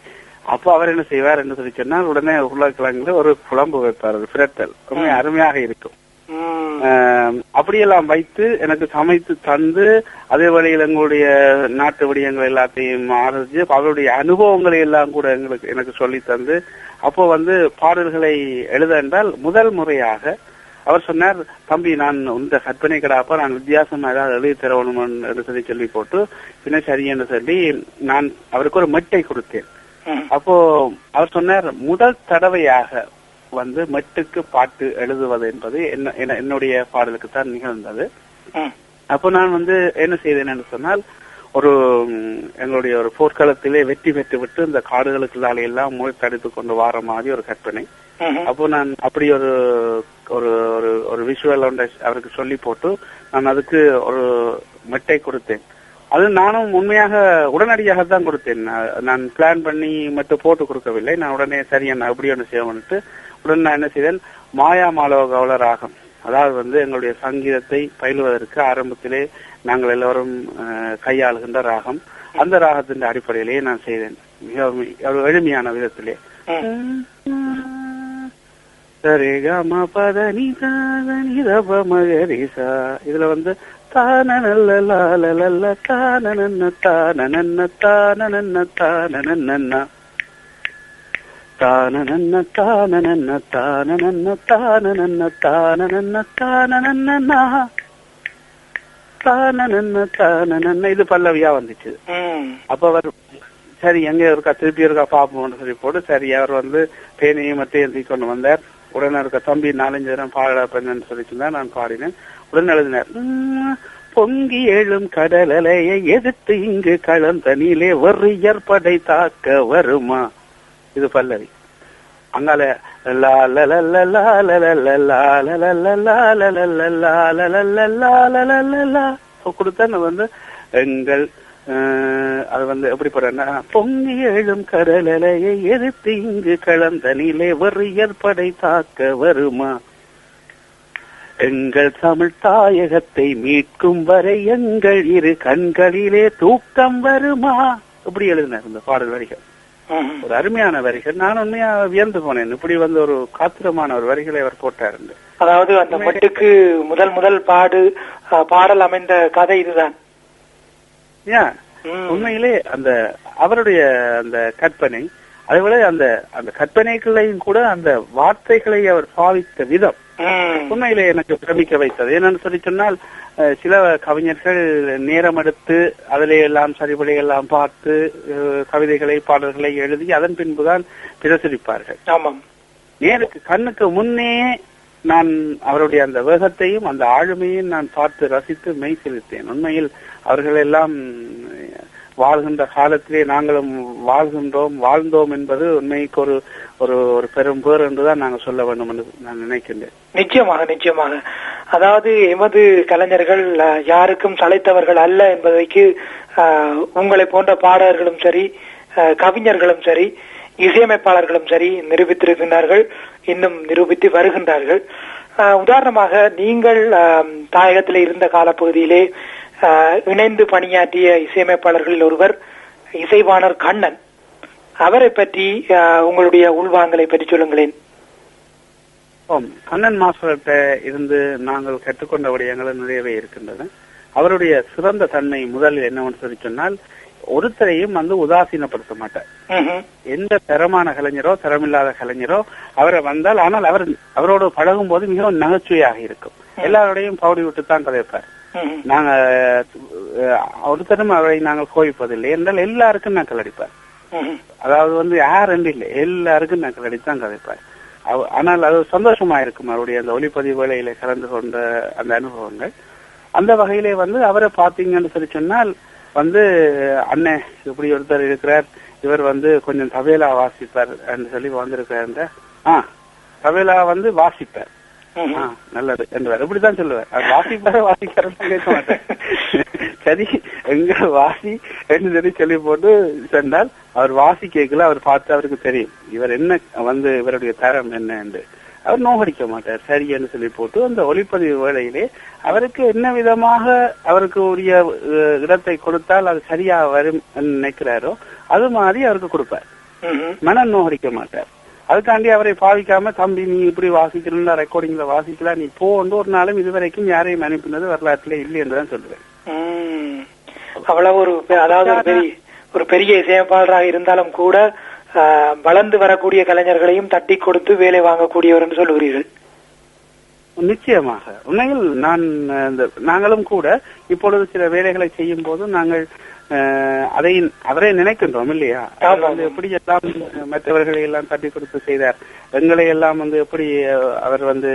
அப்போ அவர் என்ன செய்வார் என்று சொல்லி சொன்னால் உடனே உருளைக்கிழங்குல ஒரு குழம்பு வைப்பார் ஒரு பிரட்டல் ரொம்ப அருமையாக இருக்கும். அப்படியெல்லாம் வைத்து எனக்கு சமைத்து தந்து அதே வழியில் எங்களுடைய நாட்டு விடயங்கள் எல்லாத்தையும் ஆரம்பிச்சு அவருடைய அனுபவங்களை எல்லாம் கூட எங்களுக்கு எனக்கு சொல்லி தந்து அப்போ வந்து பாடல்களை எழுத என்றால் முதல் முறையாக அவர் சொன்னார் தம்பி நான் இந்த கற்பனை கடாப்ப நான் வித்தியாசமா ஏதாவது எழுதி தரணும் என்று சொல்லி சொல்லி போட்டு பின்ன சரி என்று சொல்லி நான் அவருக்கு ஒரு மெட்டை கொடுத்தேன். அப்போ அவர் சொன்னார் முதல் தடவையாக வந்து மெட்டுக்கு பாட்டு எழுதுவது என்பது என்ன என்ன- என்னுடைய பாடலுக்கு தான் நிகழ்ந்தது. அப்போ நான் வந்து என்ன செய்தேன் என்று சொன்னால் ஒரு எங்களுடைய ஒரு போர்க்களத்திலே வெற்றி பெற்று விட்டு இந்த காடுகளுக்குள்ளாலே எல்லாம் மூழ்கடித்து கொண்டு வார மாதிரி ஒரு கற்பனை. அப்போ நான் அப்படி ஒரு ஒரு ஒரு ஒரு விஷுவல் ஒன்றை அவருக்கு சொல்லி போட்டு நான் அதுக்கு ஒரு மெட்டை கொடுத்தேன். அது நானும் உண்மையாக உடனடியாக தான் கொடுத்தேன். நான் பிளான் பண்ணி மட்டும் போட்டு கொடுக்கவில்லை. நான் உடனே சரி நான் அப்படி ஒன்று செய்வேன்ட்டு உடனே நான் என்ன செய்தேன்? மாயா மாலவ கவுள ராகம் அதாவது வந்து எங்களுடைய சங்கீதத்தை பயிலுவதற்கு ஆரம்பத்திலே நாங்கள் எல்லோரும் கையாளுகின்ற ராகம். அந்த ராகத்தின் அடிப்படையிலேயே நான் செய்தேன். மிக எளிமையான விதத்திலே. ம். சரிகம தாதனி ரப மகரிசா இதுல வந்து தானநல்ல தானநன்ன தானநன்ன தானநன்ன தானநன்ன தானநன்ன தானநன்ன தானநன்ன தானநன்ன தானநன்ன தானநன்னா தானநன்ன தானநன்ன இது பல்லவியா வந்துச்சு அப்ப அவர் சரி எங்க இருக்கா திருப்பி இருக்கா பாப்போம்னு சொல்லி போட்டு சரி அவர் வந்து பேனையும் எழுதி கொண்டு வந்தார் உடனே இருக்க தம்பி நாலஞ்சு நேரம் பாட பண்ணு சொல்லிட்டு நான் பாடினேன் உடனே எழுதினார் பொங்கி எழும் கடலையை எதிர்த்து இங்கு கலந்த நீலே வரியற்படை தாக்க வருமா இது பல்லவி அங்கால கொடுத்தா வந்து எங்கள் அது வந்து எப்படி போறேன்னா பொங்கி எழும் கடலலையை எதிர்த்து இங்கு கலந்த நிலை வறியர் படை தாக்க வருமா எங்கள் தமிழ் தாயகத்தை மீட்கும் வரை எங்கள் இரு கண்களிலே தூக்கம் வருமா இப்படி எழுதினார் இந்த பாடல் வரிகள் ஒரு அருமையான வரிகள். நான் உண்மையா வியந்து போனேன். இப்படி வந்து ஒரு காத்திரமான ஒரு வரிகளை அவர் போட்டார் அதாவது அந்த மட்டுக்கு முதல் முதல் பாடு பாடல் அமைந்த கதை இதுதான். உண்மையிலே அந்த அவருடைய அந்த கற்பனை அதேபோல அந்த அந்த கற்பனைகளையும் கூட அந்த வார்த்தைகளை அவர் பாவித்த விதம். உண்மையிலே எனக்கு பிரமிக்க வைத்தது. என்னன்னு சொல்லி சொன்னால் சில கவிஞர்கள் நேரம் எடுத்து அதிலே எல்லாம் சரிபடி எல்லாம் பார்த்து கவிதைகளை பாடல்களை எழுதி அதன் பின்புதான் பிரசுரிப்பார்கள். ஆமாம். நேருக்கு கண்ணுக்கு முன்னே நான் அவருடைய அந்த வேகத்தையும் அந்த ஆளுமையும் நான் பார்த்து ரசித்து மெய் செலுத்தேன். உண்மையில் அவர்கள் எல்லாம் வாழ்கின்ற காலத்திலே நாங்களும் வாழ்கின்றோம் வாழ்ந்தோம் என்பது உண்மைக்கு ஒரு ஒரு ஒரு பெரும் பேர் என்றுதான் நாங்கள் சொல்ல வேண்டும் என்று நான் நினைக்கின்றேன். நிச்சயமாக நிச்சயமாக. அதாவது எமது கலைஞர்கள் யாருக்கும் சளைத்தவர்கள் அல்ல என்பதைக்கு உங்களை போன்ற பாடகர்களும் சரி அஹ், கவிஞர்களும் சரி இசையமைப்பாளர்களும் சரி நிரூபித்திருக்கின்றார்கள் இன்னும் நிரூபித்து வருகின்றார்கள். உதாரணமாக நீங்கள் அஹ், தாயகத்திலே இருந்த காலப்பகுதியிலே இணைந்து பணியாற்றிய இசையமைப்பாளர்களில் ஒருவர் இசைவாணர் கண்ணன். அவரை பற்றி உங்களுடைய உள்வாங்கலை பற்றி சொல்லுங்களேன். கண்ணன் மாஸ்டர்கிட்ட இருந்து நாங்கள் கற்றுக்கொண்ட விடயங்கள் நிறையவே இருக்கின்றன. அவருடைய சிறந்த தன்மை முதலில் என்னவென்று சொல்லி சொன்னால் ஒருத்தரையும் வந்து உதாசீனப்படுத்த மாட்டார். எந்த தரமான கலைஞரோ தரமில்லாத கலைஞரோ அவரை வந்தால் ஆனால் அவர் அவரோடு பழகும் போது மிகவும் நகைச்சுவையாக இருக்கும். எல்லாரோடையும் பவுடி விட்டு தான் கதைப்பார். நாங்க ஒருத்தரும் அவரை நாங்கள் கோவிப்பதில்லை என்றால் எல்லாருக்கும் நான் அடிப்பார் அதாவது வந்து யார் என்று இல்லை எல்லாருக்கும் நான் அடித்தான் கதைப்பார் ஆனால் அது சந்தோஷமா இருக்கும் அவருடைய அந்த ஒளிப்பதிவு வேலையில கலந்து கொண்ட அந்த அனுபவங்கள். அந்த வகையிலே வந்து அவரை பாத்தீங்கன்னு சொல்லி சொன்னால் வந்து அண்ணன் இப்படி ஒருத்தர் இருக்கிறார். இவர் வந்து கொஞ்சம் தவேலா வாசிப்பார் என்று சொல்லி வந்திருக்கிறார் ஆ தவேலா வந்து வாசிப்பார். நல்லது. என்று இப்படிதான் சொல்லுவார் அவர் வாசிப்பார வாசிக்கார கேட்க மாட்டேன். சரி எங்க வாசி என்று சொல்லி சொல்லி போட்டு சென்றால் அவர் வாசி கேட்கல அவர் பார்த்து அவருக்கு தெரியும். இவர் என்ன வந்து இவருடைய தரம் என்ன என்று. அவர் நோகடிக்க மாட்டார். சரி என்று சொல்லி போட்டு அந்த ஒளிப்பதிவு வேளையிலே அவருக்கு என்ன விதமாக அவருக்கு உரிய இடத்தை கொடுத்தால் அது சரியா வரும் நினைக்கிறாரோ அது மாதிரி அவருக்கு கொடுப்பார். மனம் நோகடிக்க மாட்டார். அதுக்காண்டி அவரை பாவிக்காம தம்பி நீ இப்படி வாசிக்கணும்னா ரெக்கார்டிங்ல வாசிக்கலாம் நீ போண்டு ஒரு நாளும் இதுவரைக்கும் யாரையும் அனுப்பினது வரலாற்றுல இல்லை என்றுதான் சொல்லுவேன். அவ்வளவு ஒரு அதாவது ஒரு பெரிய இசையமைப்பாளராக இருந்தாலும் கூட வளர்ந்து வரக்கூடிய கலைஞர்களையும் தட்டி கொடுத்து வேலை வாங்கக்கூடியவர் என்று சொல்லுகிறீர்கள். நிச்சயமாக. உண்மையில் நான் நாங்களும் கூட இப்பொழுது சில வேலைகளை செய்யும் போது நாங்கள் அதை அவரை நினைக்கின்றோம் இல்லையா. வந்து எப்படி எல்லாம் மற்றவர்களை எல்லாம் தட்டி கொடுத்து செய்தார்? எங்களை எல்லாம் வந்து எப்படி அவர் வந்து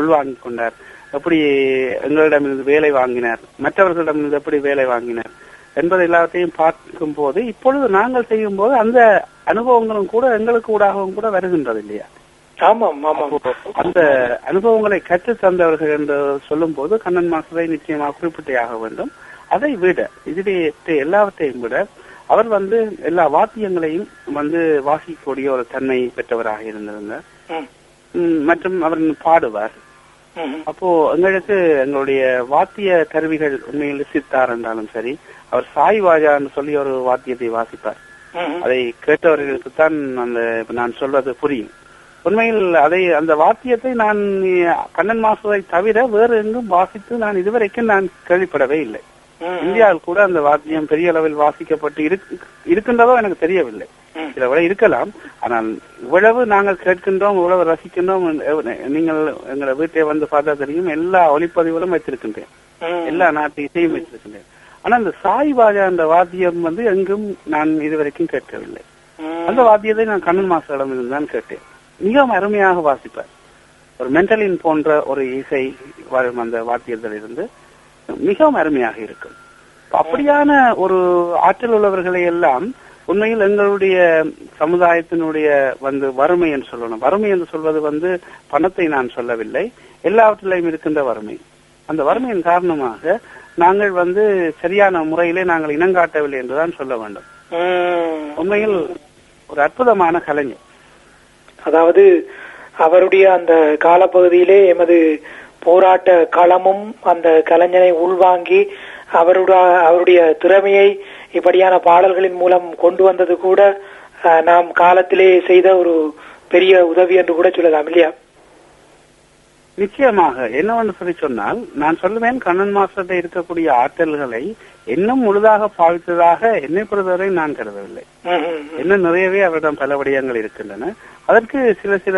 உள்வாங்கிக் கொண்டார்? எப்படி எங்களிடமிருந்து வேலை வாங்கினார்? மற்றவர்களிடமிருந்து எப்படி வேலை வாங்கினார்? என்பது எல்லாத்தையும் பார்க்கும் போது இப்பொழுது நாங்கள் செய்யும் போது அந்த அனுபவங்களும் கூட எங்களுக்கு ஊடாகவும் கூட வருகின்றது இல்லையா? அந்த அனுபவங்களை கற்று தந்தவர்கள் என்று சொல்லும் போது கண்ணன் மாஸ்டரை நிச்சயமாக குறிப்பிட்டே ஆக வேண்டும். அதை விட இதிலே எல்லாவற்றையும் விட அவர் வந்து எல்லா வாத்தியங்களையும் வந்து வாசிக்கக்கூடிய ஒரு தன்மை பெற்றவராக இருந்திருந்தார் மற்றும் அவர் பாடுவார். அப்போ எங்களுக்கு எங்களுடைய வாத்திய கருவிகள் உண்மையில் சித்தார் என்றாலும் சரி அவர் சாய் வாஜான்னு சொல்லி ஒரு வாத்தியத்தை வாசிப்பார். அதை கேட்டவர்களுக்கு தான் அந்த நான் சொல்வது புரியும் உண்மையில் அதை அந்த வாத்தியத்தை நான் கண்ணன் மாசுவை தவிர வேறு எங்கும் வாசித்து நான் இதுவரைக்கும் நான் கேள்விப்படவே இல்லை. இந்தியாவில் கூட அந்த வாத்தியம் பெரிய அளவில் வாசிக்கப்பட்டு இருக்கு- இருக்கின்றதோ எனக்கு தெரியவில்லை. சில விட இருக்கலாம். ஆனால் இவ்வளவு நாங்கள் கேட்கின்றோம் இவ்வளவு ரசிக்கின்றோம் நீங்கள் எங்களை வீட்டை வந்து பார்த்தா தெரியும் எல்லா ஒளிப்பதிவுகளும் வைத்திருக்கின்றேன். எல்லா நாட்டு இசையும் வச்சிருக்கின்றேன் ஆனா அந்த சாய் வாஜா அந்த வாத்தியம் வந்து எங்கும் நான் இதுவரைக்கும் கேட்கவில்லை. அந்த வாத்தியத்தை நான் கண்ணன் மாஸ்டரிடம் இருந்து தான் கேட்டேன். மிகவும் அருமையாக வாசிப்பார். ஒரு மென்டலின் போன்ற ஒரு இசை வரும் அந்த வாத்தியத்தில் இருந்து மிகவும் அருமையாக இருக்கும். அப்படியான ஒரு ஆற்றல் உள்ளவர்களை எல்லாம் உண்மையில் எங்களுடைய சமுதாயத்தினுடைய வந்து வறுமை என்று சொல்லணும். வறுமை என்று சொல்வது வந்து பணத்தை நான் சொல்லவில்லை. எல்லாவற்றிலையும் இருக்கின்ற வறுமை. அந்த வறுமையின் காரணமாக நாங்கள் வந்து சரியான முறையிலே நாங்கள் இனங்காட்டவில்லை என்றுதான் சொல்ல வேண்டும். உண்மையில் ஒரு அற்புதமான கலைஞர். அதாவது அவருடைய அந்த காலப்பகுதியிலே எமது போராட்ட களமும் அந்த கலைஞனை உள்வாங்கி அவருடைய அவருடைய திறமையை இப்படியான பாடல்களின் மூலம் கொண்டு வந்தது கூட நாம் காலத்திலே செய்த ஒரு பெரிய உதவி என்று கூட சொல்லலாம் இல்லையா? நிச்சயமாக என்னவென்று சொல்லி சொன்னால் நான் சொல்லுவேன் கண்ணன் மாஸ்டர்கிட்ட இருக்கக்கூடிய ஆற்றல்களை இன்னும் முழுதாக பாவித்ததாக என்னை பொறுத்தவரை நான் கருதவில்லை. இன்னும் நிறையவே அவரிடம் பல விடயங்கள் இருக்கின்றன. அதற்கு சில சில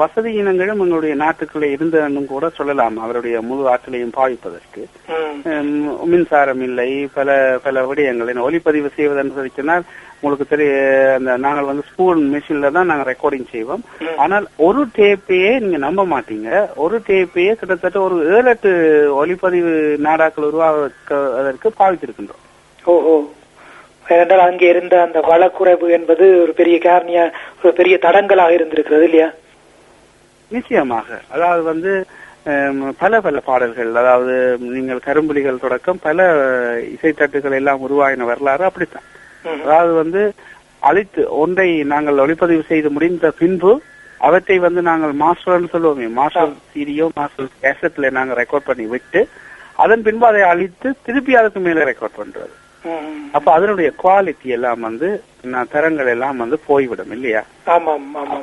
வசதி இனங்களும் எங்களுடைய நாட்டுக்குள்ளே இருந்ததுன்னு கூட சொல்லலாம். அவருடைய முழு ஆற்றலையும் பாவிப்பதற்கு. மின்சாரம் இல்லை பல பல விடயங்கள். ஒலிப்பதிவு செய்வதென்று சொல்லி சொன்னால் உங்களுக்கு தெரிய அந்த நாங்கள் வந்து ஸ்கூல் மிஷின்ல தான் நாங்கள் ரெக்கார்டிங் செய்வோம். ஆனால் ஒரு டேப்பையே நீங்க நம்ப மாட்டீங்க. ஒரு டேப்பையே கிட்டத்தட்ட ஒரு ஏழு எட்டு ஒலிப்பதிவு நாடாக்கள் உருவாக்குவதற்கு பாவித்திருக்கின்றோம். ஓஹோ ஏனென்றால் அங்கே இருந்த அந்த வளக்குறைவு என்பது ஒரு பெரிய காரணியா ஒரு பெரிய தடங்கலாக இருந்திருக்கிறது இல்லையா? நிச்சயமாக. அதாவது வந்து பல பல பாடல்கள் அதாவது நீங்கள் கரும்புலிகள் தொடக்கம் பல இசைத்தட்டுகள் எல்லாம் உருவாகின வரலாறு அப்படித்தான். அதாவது வந்து அழித்து ஒன்றை நாங்கள் ஒளிப்பதிவு செய்து முடிந்த பின்பு அவற்றை வந்து நாங்கள் மாஸ்டர்னு சொல்லுவோமே மாஸ்டர் சீரியோ மாஸ்டர் கேசட்ல நாங்க ரெக்கார்ட் பண்ணி விட்டு அதன் பின்பு அதை அழித்து திருப்பி அதுக்கு மேல ரெக்கார்ட் பண்றது. அப்ப அதனுடைய குவாலிட்டி எல்லாம் வந்து தரங்கள் எல்லாம் வந்து போய்விடும் இல்லையா?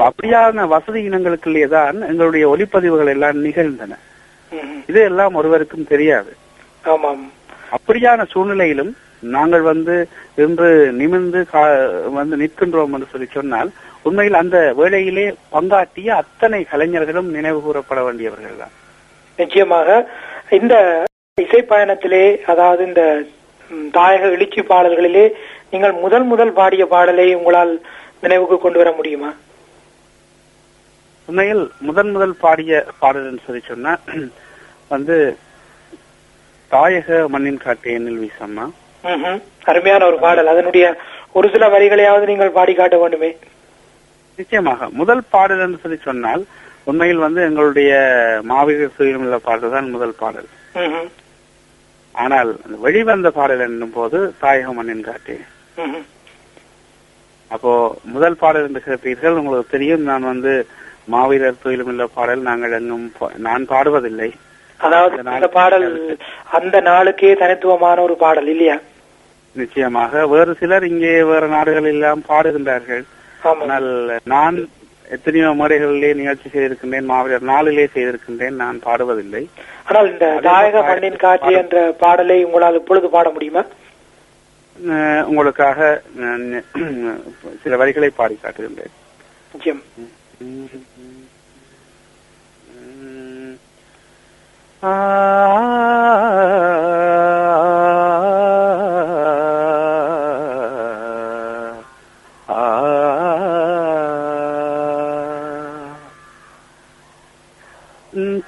அப்படியான வசதி இனங்களுக்குள்ளே தான் எங்களுடைய ஒளிப்பதிவுகள் எல்லாம் நிகழ்ந்தன. இது எல்லாம் ஒருவருக்கும் தெரியாது. அப்படியான சூழ்நிலையிலும் நாங்கள் வந்து இன்று நிமிர்ந்து வந்து நிற்கின்றோம் என்று சொல்லி சொன்னால் உண்மையில் அந்த வேளையிலே பங்காற்றிய அத்தனை கலைஞர்களும் நினைவு கூறப்பட வேண்டியவர்கள் தான் நிச்சயமாக இந்த இசை பயணத்திலே அதாவது இந்த தாயக எழுச்சி பாடல்களிலே நீங்கள் முதல் முதல் பாடிய பாடலை உங்களால் நினைவுக்கு கொண்டு வர முடியுமா உண்மையில் முதன் முதல் பாடிய பாடல் என்று சொல்லி சொன்னா வந்து தாயக மண்ணின் காட்டு எண்ணில் வீசம்மா. அருமையான ஒரு பாடல். அதனுடைய ஒரு சில வரிகளையாவது நீங்கள் பாடி காட்ட வேண்டுமே. நிச்சயமாக. முதல் பாடல் என்று சொல்லி சொன்னால் உண்மையில் வந்து எங்களுடைய மாவீரர் சுயமுள்ள பாடல் தான் முதல் பாடல். ஆனால் அந்த வெளிவந்த பாடல் என்னும் போது தாயக மண்ணின் காட்டு. அப்போ முதல் பாடல் என்று கேட்டீர்கள் உங்களுக்கு தெரியும் நான் வந்து மாவீரர் துயிலுமில்ல பாடல் நாங்கள் எங்கும் நான் பாடுவதில்லை. அதாவது இந்த பாடல் அந்த நாளுக்கே தனித்துவமான ஒரு பாடல் இல்லையா? நிச்சயமாக வேறு சிலர் இங்கே வேறு நாடுகளில் எல்லாம் பாடுகின்றார்கள் ஆனால் நான் எத்தனையோ முறைகளிலே நிகழ்ச்சி செய்திருக்கின்றேன் மாவீரர் நாளிலே செய்திருக்கின்றேன் நான் பாடுவதில்லை ஆனால் இந்த தாயக மண்ணின் காட்சி என்ற பாடலை உங்களால் இப்பொழுது பாட முடியுமா உங்களுக்காக சில வரிகளை பாடி காட்டுகின்றேன் நிச்சயம்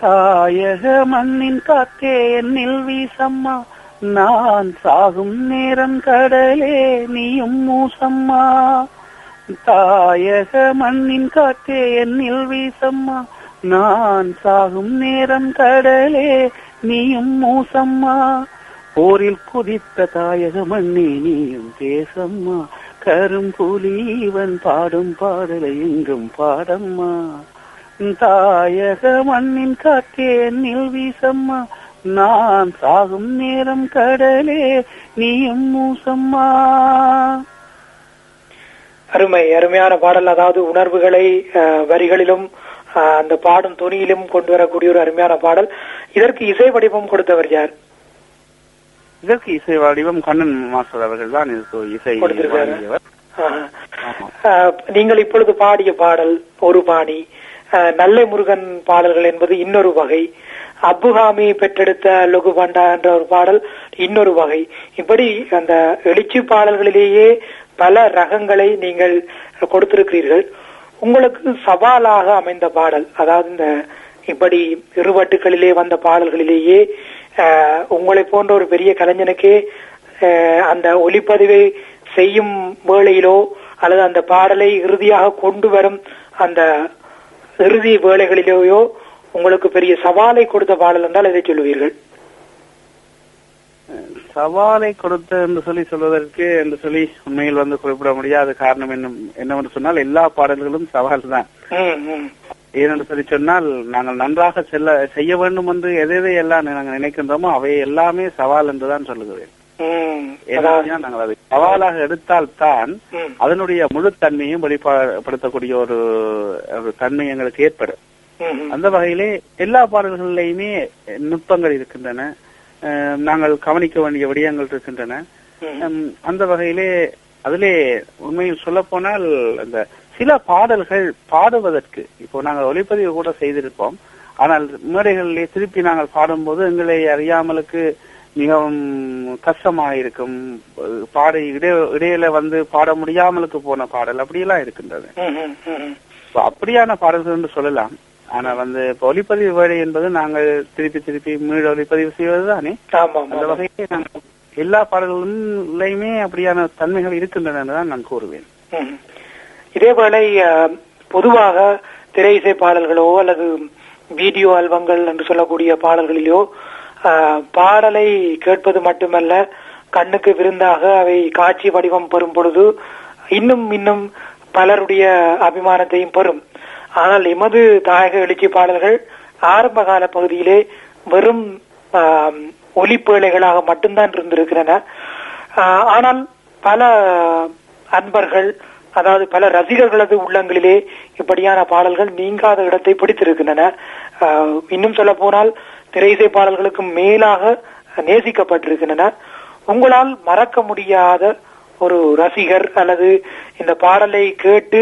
தாயக மண்ணின் காத்தே என்னில் வீசம்மா. நான் சாகும் நேரம் கடலே நீயும் மூசம்மா. தாயக மண்ணின் காத்தே என்னில் வீசம்மா. நான் சாகும் நேரம் கடலே நீயும் மூசம்மா. போரில் குதித்த தாயக மண்ணே நீயும் தேசம்மா. கரும்புலீவன் பாடும் பாடலை எங்கும் பாடம்மா. தாயக மண்ணின் காற்றே என்னில் வீசம்மா. நான் சாகும் நேரம் கடலே நீயும் மூசம்மா. அருமை அருமையான பாடல். அதாவது உணர்வுகளை அஹ், வரிகளிலும் அந்த பாடும் துணியிலும் கொண்டு வரக்கூடிய ஒரு அருமையான பாடல். இதற்கு இசை வடிவம் கொடுத்தவர் யார்? இதற்கு இசை வடிவம் கண்ணன் மாஸ்டர் அவர்கள் தான் இசை நீங்கள் இப்பொழுது பாடிய பாடல் ஒரு பாணி. நல்லை முருகன் பாடல்கள் என்பது இன்னொரு வகை. அப்புகாமி பெற்றெடுத்த லொகு பண்டா என்ற ஒரு பாடல் இன்னொரு வகை. இப்படி அந்த எழுச்சி பாடல்களிலேயே பல ரகங்களை நீங்கள் கொடுத்திருக்கிறீர்கள். உங்களுக்கு சவாலாக அமைந்த பாடல் அதாவது இந்த இப்படி இருவட்டுகளிலே வந்த பாடல்களிலேயே உங்களை போன்ற ஒரு பெரிய கலைஞனுக்கே அந்த ஒளிப்பதிவை செய்யும் வேளையிலோ அல்லது அந்த பாடலை இறுதியாக கொண்டு வரும் அந்த இறுதி வேளைகளிலேயோ உங்களுக்கு பெரிய சவாலை கொடுத்த பாடல் என்றால் எதை சொல்லுவீர்கள்? சவாலை கொடுத்த என்று சொல்லி சொல்வதற்கு என்று சொல்லி உண்மையில் வந்து குறிப்பிட முடியாத. காரணம் என்ன என்னவென்று சொன்னால் எல்லா பாடல்களும் சவால் தான். ஏனென்று சொல்லி சொன்னால் நாங்கள் நன்றாக செல்ல செய்ய வேண்டும் என்று எதை எதை எல்லாம் நாங்கள் நினைக்கின்றோமோ அவை எல்லாமே சவால் என்றுதான் சொல்லுகிறேன். நாங்கள் அதை சவாலாக எடுத்தால் தான். அதனுடைய முழு தன்மையும் வெளிப்படுத்தக்கூடிய ஒரு ஒரு தன்மை எங்களுக்கு ஏற்படும். அந்த வகையிலே எல்லா பாடல்களிலேயுமே நுட்பங்கள் இருக்கின்றன. நாங்கள் கவனிக்க வேண்டிய விடயங்கள் இருக்கின்றன. அந்த வகையிலே அதிலே உண்மையில் சொல்ல போனால் அந்த சில பாடல்கள் பாடுவதற்கு இப்போ நாங்கள் ஒளிப்பதிவு கூட செய்திருப்போம். ஆனால் மேடைகளிலே திருப்பி நாங்கள் பாடும்போது எங்களை அறியாமலுக்கு மிகவும் கஷ்டமாக இருக்கும் பாட இடைய இடையில வந்து பாட முடியாமலுக்கு போன பாடல் அப்படியெல்லாம் இருக்கின்றது. அப்படியான பாடல்கள் என்று சொல்லலாம். ஆனா வந்து இப்ப ஒளிப்பதிவு வேலை என்பது நாங்கள் திருப்பி திருப்பி மீள ஒளிப்பதிவு செய்வதுதானே? ஆமா அந்த வகையிலே நாங்கள் எல்லா பாடல்களிலுமே அப்படியான தன்மைகள் இருக்கின்றன என்றுதான் நான் கூறுவேன். இதேவேளை பொதுவாக திரை இசை பாடல்களோ அல்லது வீடியோ ஆல்பங்கள் என்று சொல்லக்கூடிய பாடல்களிலோ பாடலை கேட்பது மட்டுமல்ல கண்ணுக்கு விருந்தாக அவை காட்சி வடிவம் பெறும் பொழுது இன்னும் இன்னும் பலருடைய அபிமானத்தையும் பெறும். ஆனால் எமது தாயக எழுச்சி பாடல்கள் ஆரம்ப கால பகுதியிலே வெறும் ஒலிப்பேழைகளாக மட்டும்தான் இருந்திருக்கின்றன. ஆஹ், ஆனால் பல அன்பர்கள் அதாவது பல ரசிகர்களது உள்ளங்களிலே இப்படியான பாடல்கள் நீங்காத இடத்தை பிடித்திருக்கின்றன. இன்னும் சொல்ல போனால் திரையிசை பாடல்களுக்கு மேலாக நேசிக்கப்பட்டிருக்கின்றன உங்களால் மறக்க முடியாத ஒரு ரசிகர் அல்லது இந்த பாடலை கேட்டு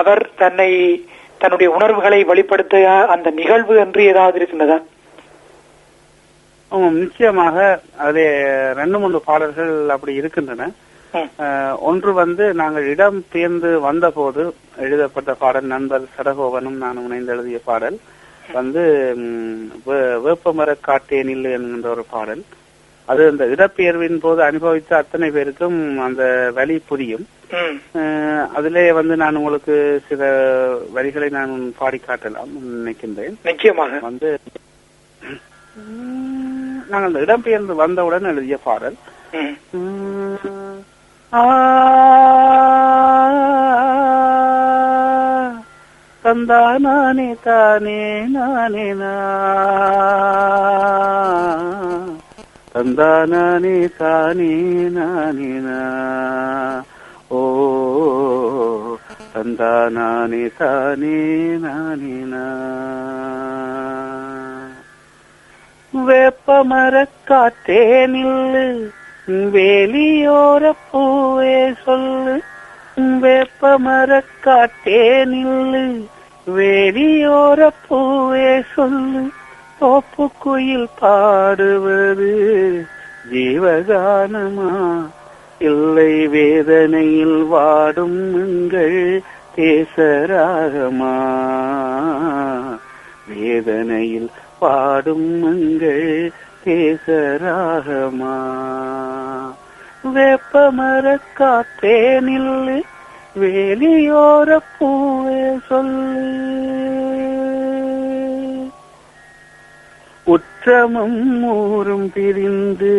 அவர் தன்னை தன்னுடைய உணர்வுகளை வெளிப்படுத்த அந்த நிகழ்வு என்று ஏதாவது இருக்கின்றதா? நிச்சயமாக அதிலே ரெண்டு மூன்று பாடல்கள் அப்படி இருக்கின்றன. ஒன்று வந்து நாங்கள் இடம் பெயர்ந்து வந்தபோது எழுதப்பட்ட பாடல் நண்பர் சடகோவனும் நானும் இணைந்து எழுதிய பாடல். வந்து வேப்பமர காட்டேனில் என்கின்ற ஒரு பாடல். அது அந்த இடப்பெயர்வின் போது அனுபவித்த அத்தனை பேருக்கும் அந்த வலி புரியும். அதிலே வந்து நான் உங்களுக்கு சில வரிகளை நான் பாடி காட்டலாம் நினைக்கின்றேன். நிச்சயமாக. வந்து நாங்கள் அந்த இடம்பெயர்ந்து வந்தவுடன் எழுதிய பாடல். ஆ, தந்தா நானே தானே நானே தந்தா நானே தானே நானே ஓ தந்தா நானே தானே நானே வேப்பமர காத்தே நில்லு வேலியோர பூவே சொல்லு. வேப்பமரக்காற்றே நில்லு வெளியோர பூவே சொல்லு தோப்பு குயில் பாடுவது ஜீவகானமா? இல்லை வேதனையில் வாடும் எங்கள் தேசராகமா? வேதனையில் பாடும் எங்கள் தேசராகமா? வேப்பமரக் காத்தே நில்லு வேலியோர பூவே சொல்லு உற்றமும் ஊரும் பிரிந்து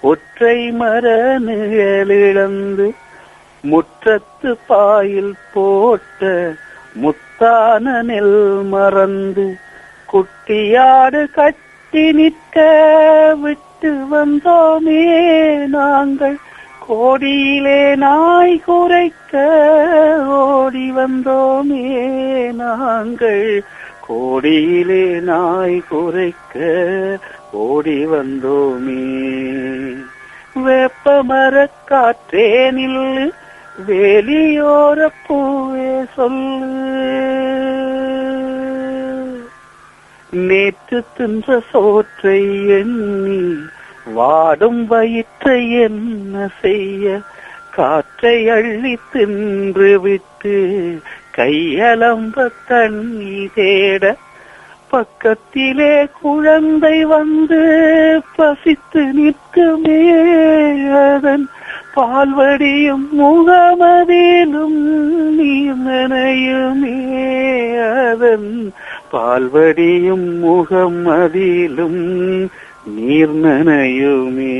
ஒற்றை மர நிழலிழந்து முற்றத்து பாயில் போட்ட முத்தான நெல் மறந்து குட்டியாடு கட்டி நிற்க விட்டு வந்தோமே நாங்கள். கோடியிலே நாய் குறைக்க ஓடி வந்தோமே நாங்கள். கோடியிலே நாய் குறைக்க ஓடி வந்தோமே. வேப்பமரக் காற்றே நில்லு வேலியோர பூவே சொல்லு. நேற்று தின்ற சோற்றை எண்ணி வாடும் வயிற்றை என்ன செய்ய? காற்றை அள்ளி தின்று விட்டு கையலம்ப தண்ணி தேட பக்கத்திலே குழந்தை வந்து பசித்து நிற்குமே அதன் பால்வடியும் முகமதிலும் நீர் நனையுமே அதன் பால்வடியும் முகமதிலும் நீர் நனையுமே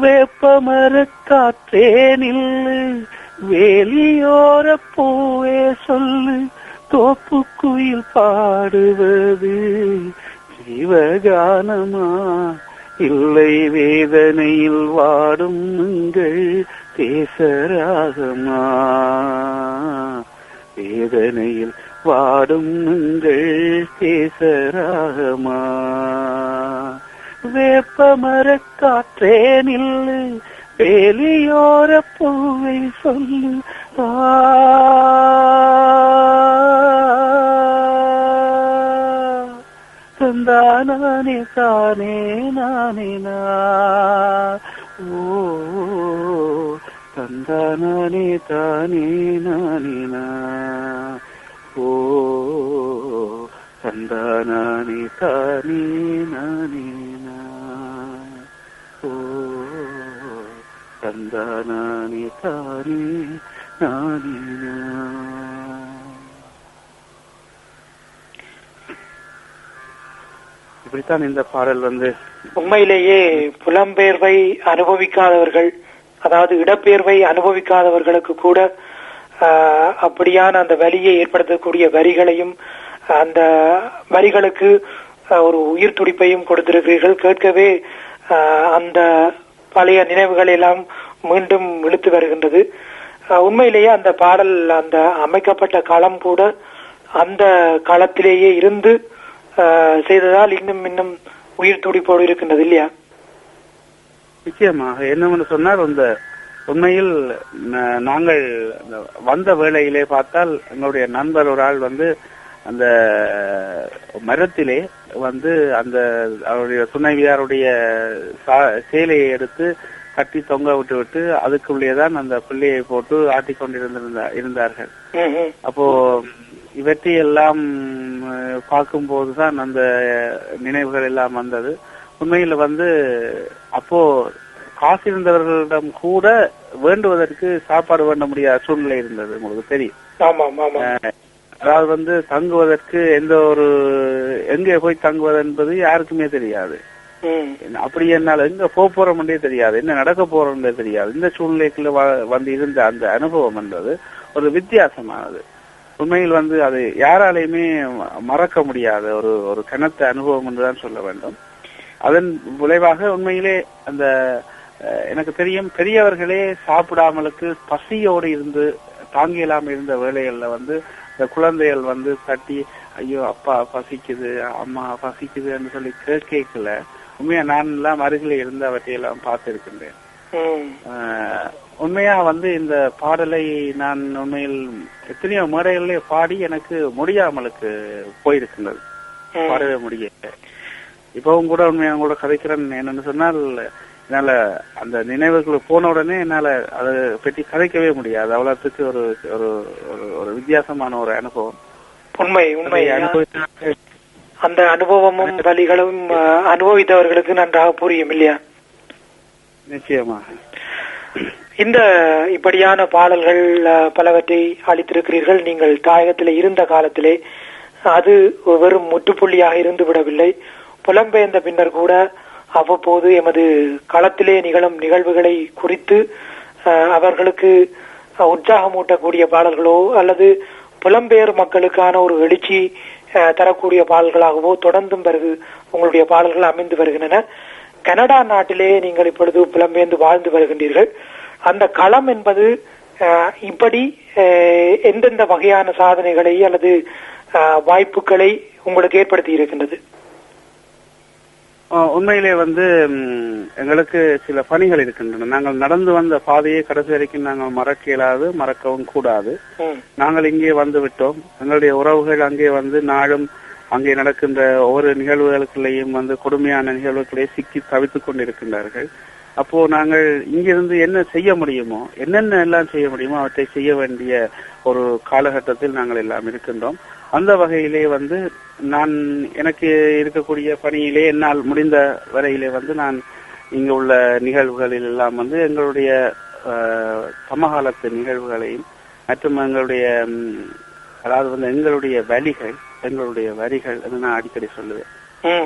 வேப்பமர காற்றே நில்லு வேலியோர பூவே சொல்லு தோப்பு குயில் பாடுவது ஜீவகானமா? இல்லை வேதனையில் வாடும் உங்கள் தேசராகமா? வேதனையில் பாடும் உங்கள் தேசராகமா வேப்பமர காற்றே நில்லு வேலியோர பூவை சொல்லு ஆ. தந்தா நானே தானே நானே ஓ தந்தா நானே தானே நானே ஓ தந்தா நானே தானே நானே நா ஓ தந்தா தானே நானே நா இப்படித்தான் இந்த பாடல் வந்து உண்மையிலேயே புலம்பெயர்வை அனுபவிக்காதவர்கள் அதாவது இடப்பெயர்வை அனுபவிக்காதவர்களுக்கு கூட அப்படியான அந்த வலியை ஏற்படுத்தக்கூடிய வரிகளையும் அந்த வரிகளுக்கு ஒரு உயிர் துடிப்பையும் கொடுத்திருக்கிறீர்கள். கேட்கவே ஆஹ், அந்த பழைய நினைவுகள் எல்லாம் மீண்டும் இழுத்து வருகின்றது. ஆஹ், உண்மையிலேயே அந்த பாடல் அந்த அமைக்கப்பட்ட களம் கூட அந்த களத்திலேயே இருந்து ஆஹ், செய்ததால் இன்னும் இன்னும் உயிர் துடிப்போடு இருக்கின்றது இல்லையா? நிச்சயமாக. என்னவென்று சொன்னால் அந்த உண்மையில் நாங்கள் வந்த வேளையிலே பார்த்தால் எங்களுடைய நண்பர் ஒரு ஆள் வந்து அந்த மரத்திலே வந்து அந்த அவருடைய துணைவியாருடைய சேலையை எடுத்து கட்டி தொங்க விட்டு விட்டு அதுக்குள்ளேதான் அந்த பிள்ளையை போட்டு ஆட்டிக் கொண்டிருந்திருந்த இருந்தார்கள். அப்போ இவற்றையெல்லாம் பார்க்கும்போதுதான் அந்த நினைவுகள் எல்லாம் வந்தது உண்மையில வந்து அப்போ காசு இருந்தவர்களிடம் கூட வேண்டுவதற்கு சாப்பாடு வேண்ட முடியாத சூழ்நிலை இருந்தது உங்களுக்கு தெரியும். அதாவது வந்து தங்குவதற்கு எந்த ஒரு எங்கே போய் தங்குவது என்பது யாருக்குமே தெரியாது. அப்படி என்னால எங்க போக போறோம்ன்றே தெரியாது. என்ன நடக்க போறோம்ன்றே தெரியாது. இந்த சூழ்நிலைக்குள்ள வந்து இருந்த அந்த அனுபவம் என்பது ஒரு வித்தியாசமானது. உண்மையில் வந்து அது யாராலையுமே மறக்க முடியாத ஒரு ஒரு கனத்த அனுபவம் என்றுதான் சொல்ல வேண்டும். அதன் விளைவாக உண்மையிலே அந்த எனக்கு தெரியும் பெரியவர்களே சாப்பிடாமலுக்கு பசியோடு இருந்து தாங்கி இல்லாம இருந்த வேலைகள்ல வந்து இந்த குழந்தைகள் வந்து தட்டி ஐயோ அப்பா பசிக்குது அம்மா பசிக்குதுன்னு சொல்லி கேட்கல. உண்மையா நான் எல்லாம் அருகில இருந்து அவற்றையெல்லாம் பார்த்திருக்கின்றேன். உண்மையா வந்து இந்த பாடலை நான் உண்மையில் எத்தனையோ மேடைகளிலே பாடி எனக்கு முடியாமலுக்கு போயிருக்கின்றது. பாடவே முடியல. இப்பவும் கூட உண்மையா கூட கதைக்கிறேன். என்னன்னு சொன்னால் என்னால அந்த நினைவுகள் போன உடனே என்னால அதை பற்றி கதைக்கவே முடியாது. அவ்வளவுக்கு ஒரு ஒரு ஒரு- வித்தியாசமான ஒரு அனுபவம். உண்மை உண்மை. அந்த அனுபவமும் வலிகளும் அஹ், அனுபவித்தவர்களுக்கு நன்றாக புரியும் இல்லையா? நிச்சயமாக இந்த இப்படியான பாடல்கள் பலவற்றை அளித்திருக்கிறீர்கள். நீங்கள் தாயகத்திலே இருந்த காலத்திலே அது வெறும் முற்றுப்புள்ளியாக இருந்து விடவில்லை. புலம்பெயர்ந்த பின்னர் கூட அவ்வப்போது எமது களத்திலே நிகழும் நிகழ்வுகளை குறித்து அவர்களுக்கு உற்சாகமூட்டக்கூடிய பாடல்களோ அல்லது புலம்பெயர் மக்களுக்கான ஒரு எழுச்சி தரக்கூடிய பாடல்களாகவோ தொடர்ந்தும் பிறகு உங்களுடைய பாடல்கள் அமைந்து வருகின்றன. கனடா நாட்டிலே நீங்கள் இப்பொழுது புலம்பெயர்ந்து வாழ்ந்து வருகின்றீர்கள். அந்த களம் என்பது இப்படி எந்தெந்த வகையான சாதனைகளை அல்லது வாய்ப்புகளை உங்களுக்கு ஏற்படுத்தி இருக்கின்றது? உண்மையிலே வந்து எங்களுக்கு சில பணிகள் இருக்கின்றன. நாங்கள் நடந்து வந்த பாதையை கடைசி வரைக்கும் நாங்கள் மறக்க இயலாது மறக்கவும் கூடாது. நாங்கள் இங்கே வந்து விட்டோம். எங்களுடைய உறவுகள் அங்கே வந்து நாளும் அங்கே நடக்கின்ற ஒவ்வொரு நிகழ்வுகளுக்குள்ளேயும் வந்து கொடுமையான நிகழ்வுகளே சிக்கி தவித்துக் கொண்டிருக்கின்றார்கள். அப்போ நாங்கள் இங்கிருந்து என்ன செய்ய முடியுமோ என்னென்ன எல்லாம் செய்ய முடியுமோ அவற்றை செய்ய வேண்டிய ஒரு காலகட்டத்தில் நாங்கள் எல்லாம் இருக்கின்றோம். அந்த வகையிலே வந்து நான் எனக்கு இருக்கக்கூடிய பணியிலே என்னால் முடிந்த வரையிலே வந்து நான் இங்கு உள்ள நிகழ்வுகளில் எல்லாம் வந்து எங்களுடைய சமகாலத்து நிகழ்வுகளையும் மற்றும் எங்களுடைய அதாவது வந்து எங்களுடைய வழிகள் எங்களுடைய வரிகள் நான் அடிக்கடி சொல்லுவேன்.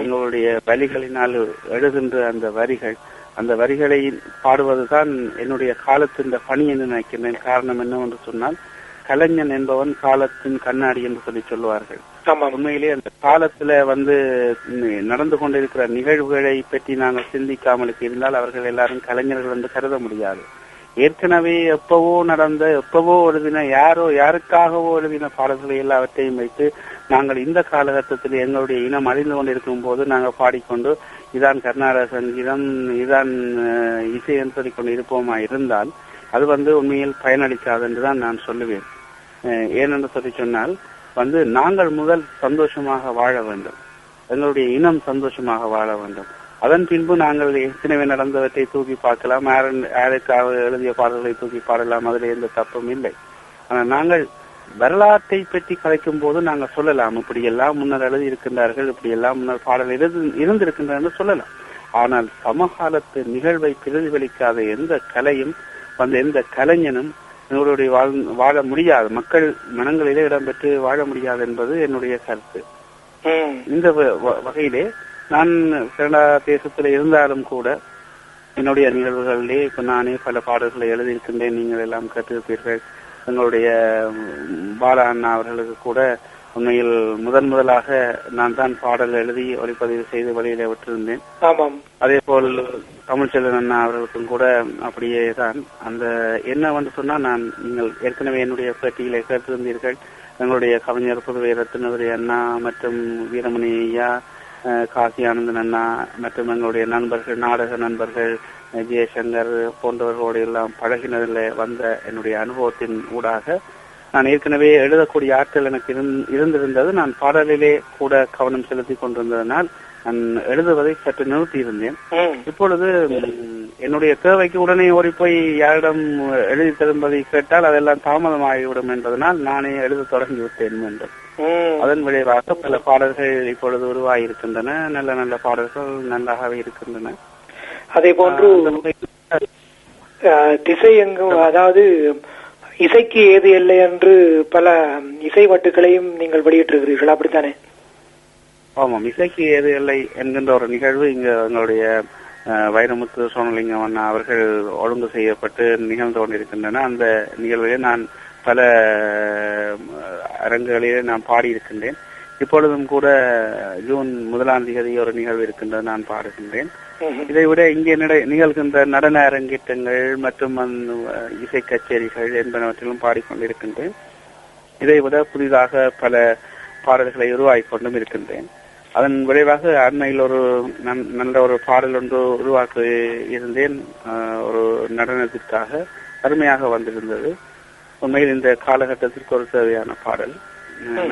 எங்களுடைய வரிகளினால் எழுகின்ற அந்த வரிகள் அந்த வரிகளை பாடுவதுதான் என்னுடைய காலத்தின் பணி என்று நினைக்கின்றேன் காரணம் என்னவென்று சொன்னால் கலைஞன் என்பவன் காலத்தின் கண்ணாடி என்று சொல்லி சொல்லுவார்கள். உண்மையிலே அந்த காலத்துல வந்து நடந்து கொண்டிருக்கிற நிகழ்வுகளை பற்றி நாங்கள் சிந்திக்காமலுக்கு இருந்தால் அவர்கள் எல்லாரும் கலைஞர்கள் என்று கருத முடியாது. ஏற்கனவே எப்பவோ நடந்த எப்பவோ எழுதின யாரோ யாருக்காகவோ எழுதின பாடல்களை எல்லாவற்றையும் வைத்து நாங்கள் இந்த காலகட்டத்தில் எங்களுடைய இனம் அழிந்து கொண்டிருக்கும் போது நாங்கள் பாடிக்கொண்டு இதான் கர்நாடக சங்கீதம் இதான் அஹ், இசை என்று சொல்லிக்கொண்டு இருப்போமா இருந்தால் அது வந்து உண்மையில் பயனளிக்காது என்றுதான் நான் சொல்லுவேன். அஹ், ஏனென்று சொல்லி சொன்னால் வந்து நாங்கள் முதல் சந்தோஷமாக வாழ வேண்டும். எங்களுடைய இனம் சந்தோஷமாக வாழ வேண்டும். அதன் பின்பு நாங்கள் ஏற்கனவே நடந்தவற்றை தூக்கி பார்க்கலாம். எழுதிய பாடல்களை தூக்கி பாடலாம். அதில் எந்த தப்பும் இல்லை. ஆனால் நாங்கள் வரலாற்றை பற்றி கலைக்கும் போது நாங்கள் சொல்லலாம். இப்படி எல்லாம் முன்னர் எழுதி இருக்கின்றார்கள் இப்படி எல்லாம் முன்னர் பாடல் இருந்து- இருந்திருக்கின்றன சொல்லலாம். ஆனால் சமகாலத்து நிகழ்வை பிரதிபலிக்காத எந்த கலையும் வந்து எந்த கலைஞனும் எங்களுடைய வாழ் வாழ முடியாது. மக்கள் மனங்களிலே இடம்பெற்று வாழ முடியாது என்பது என்னுடைய கருத்து. இந்த வகையிலே நான் கனடா தேசத்தில் இருந்தாலும் கூட என்னுடைய நிகழ்வுகளிலே இப்ப நானே பல பாடல்களை எழுதியிருக்கின்றேன். நீங்கள் எல்லாம் கற்றிருப்பீர்கள் எங்களுடைய பாலா அண்ணா அவர்களுக்கு கூட உண்மையில் முதன் முதலாக நான் தான் பாடல் எழுதி ஒளிப்பதிவு செய்து வெளியிலே விட்டிருந்தேன். அதே போல் தமிழ்ச்செல்வன் அண்ணா அவர்களுக்கும் கூட அப்படியே தான். அந்த என்ன வந்து சொன்னா நான் நீங்கள் ஏற்கனவே என்னுடைய பேட்டியிலே கேட்டிருந்தீர்கள். எங்களுடைய கவிஞர் புதுவை ரத்னவரி அண்ணா மற்றும் வீரமணி ஐயா காசி ஆனந்தன் அண்ணா மற்றும் எங்களுடைய நண்பர்கள் நாடக நண்பர்கள் ஜெயசங்கர் போன்றவர்களோடு எல்லாம் பழகினதில் வந்த என்னுடைய அனுபவத்தின் ஊடாக நான் ஏற்கனவே எழுதக்கூடிய ஆற்றல் எனக்கு இருந்- இருந்திருந்தது. நான் பாடலிலே கூட கவனம் செலுத்தி கொண்டிருந்ததனால் நான் எழுதுவதை சற்று நிறுத்தி இருந்தேன் இப்பொழுது என்னுடைய தேவைக்கு உடனே ஓடி போய் யாரிடம் எழுதி தரும்பதை கேட்டால் அதெல்லாம் தாமதமாகிவிடும் என்பதனால் நானே எழுத தொடங்கி விட்டேன் என்று. அதன் விளைவாக பல பாடல்கள் இப்பொழுது உருவாகி இருக்கின்றன நல்ல நல்ல பாடல்கள் நல்லாகவே இருக்கின்றன. அதே போன்று திசை எங்கும் அதாவது இசைக்கு ஏது இல்லை என்று பல இசை வட்டுகளையும் நீங்கள் வெளியிட்டிருக்கிறீர்கள். அப்படித்தானே? ஆமாம் இசைக்கு ஏது இல்லை என்கின்ற ஒரு நிகழ்வு இங்க எங்களுடைய வைரமுத்து சோனலிங்கம் அண்ணா அவர்கள் ஒழுங்கு செய்யப்பட்டு நிகழ்ந்து கொண்டிருக்கின்றன. அந்த நிகழ்விலே நான் பல அரங்குகளிலே நான் பாடியிருக்கின்றேன். இப்பொழுதும் கூட ஜூன் முதலாம் தேதி ஒரு நிகழ்வு இருக்கின்றது நான் பாடுகின்றேன். இதை விட இங்கே நட- நிகழ்கின்ற நடன அரங்கேற்றங்கள் மற்றும் இசை கச்சேரிகள் என்பனவற்றிலும் பாடிக்கொண்டிருக்கின்றேன். இதை விட புதிதாக பல பாடல்களை உருவாக்கி கொண்டும் இருக்கின்றேன். அதன் விளைவாக அண்மையில் ஒரு நல்ல ஒரு பாடல் ஒன்று உருவாக்க இருந்தேன். ஒரு நடனத்திற்காக அருமையாக வந்திருந்தது. உண்மையில் இந்த காலகட்டத்திற்கு ஒரு தேவையான பாடல்.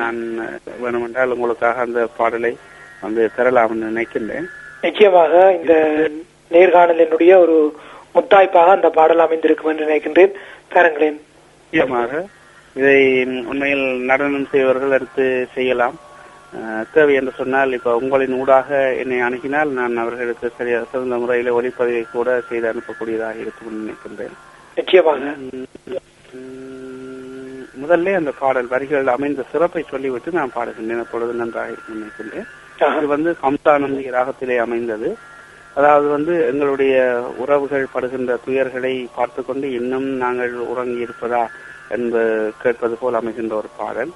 நான் வேணுமென்றால் உங்களுக்காக அந்த பாடலை வந்து தரலாம்னு நினைக்கின்றேன். நிச்சயமாக இந்த நேர்காணலினுடைய ஒரு முத்தாய்ப்பாக அந்த பாடல் அமைந்திருக்கும் என்று நினைக்கின்றேன். தரங்களேன். முக்கியமாக இதை உண்மையில் நடனம் செய்வர்கள் எடுத்து செய்யலாம். தேவை என்று சொன்னால் இப்ப உங்களின் ஊடாக என்னை அணுகினால் நான் அவர்களுக்கு சரியா சிறந்த முறையில் ஒளிப்பதிவை கூட செய்து அனுப்பக்கூடியதாக இருக்கும் நினைக்கின்றேன். நிச்சயமாக. முதல்ல அந்த பாடல் வரிகள் அமைந்த சிறப்பை சொல்லிவிட்டு நான் பாடுகின்றேன். அப்பொழுது நன்றாக இருக்கும் நினைக்கின்றேன். இது வந்து கம்சானந்தி ராகத்திலே அமைந்தது. அதாவது வந்து எங்களுடைய உறவுகள் படுகின்ற துயர்களை பார்த்து கொண்டு இன்னும் நாங்கள் உறங்கி இருப்பதா என்று கேட்பது போல் அமைகின்ற ஒரு பாடல்.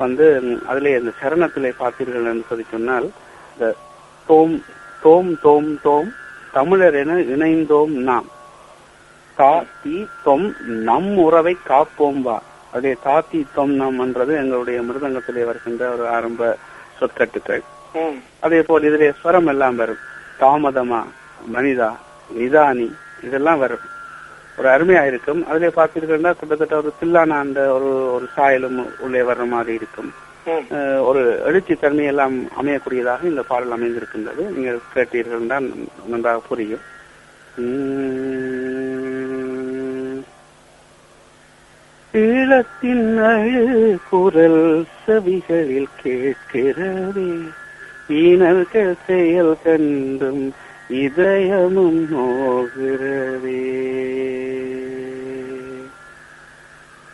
வந்து அதிலே இந்த சரணத்திலே பார்த்தீர்கள் என்று சொல்லி சொன்னால் இந்த தோம் தோம் தோம் தோம் தமிழர் என இணைந்தோம் நாம். தா தி தொம் நம் உறவை காப்போம் வா. அதே தாத்தி தொம் நம் என்றது எங்களுடைய மிருதங்கத்திலே வருகின்ற ஒரு ஆரம்ப சொற்கட்டுக்கள். அதே போல் இதிலே ஸ்வரம் எல்லாம் வரும். தாமதமா மனிதா நிதானி இதெல்லாம் வரும். ஒரு அருமையா இருக்கும் அதிலே பார்த்தீர்கள்னா கிட்டத்தட்ட ஒரு தில்லான அந்த ஒரு ஒரு சாயலும் உள்ளே வர்ற மாதிரி இருக்கும். ஒரு எழுச்சி தன்மை எல்லாம் அமையக்கூடியதாக இந்த பாடல் அமைந்திருக்கின்றது. நீங்கள் கேட்டீர்கள் தான் நன்றாக புரியும். ஈழத்தின் அழு குரல் செவிகளில் கேட்கிறதே. ஈனர்கள் செயல் கண்டும் இதயமும் நோகிறதே.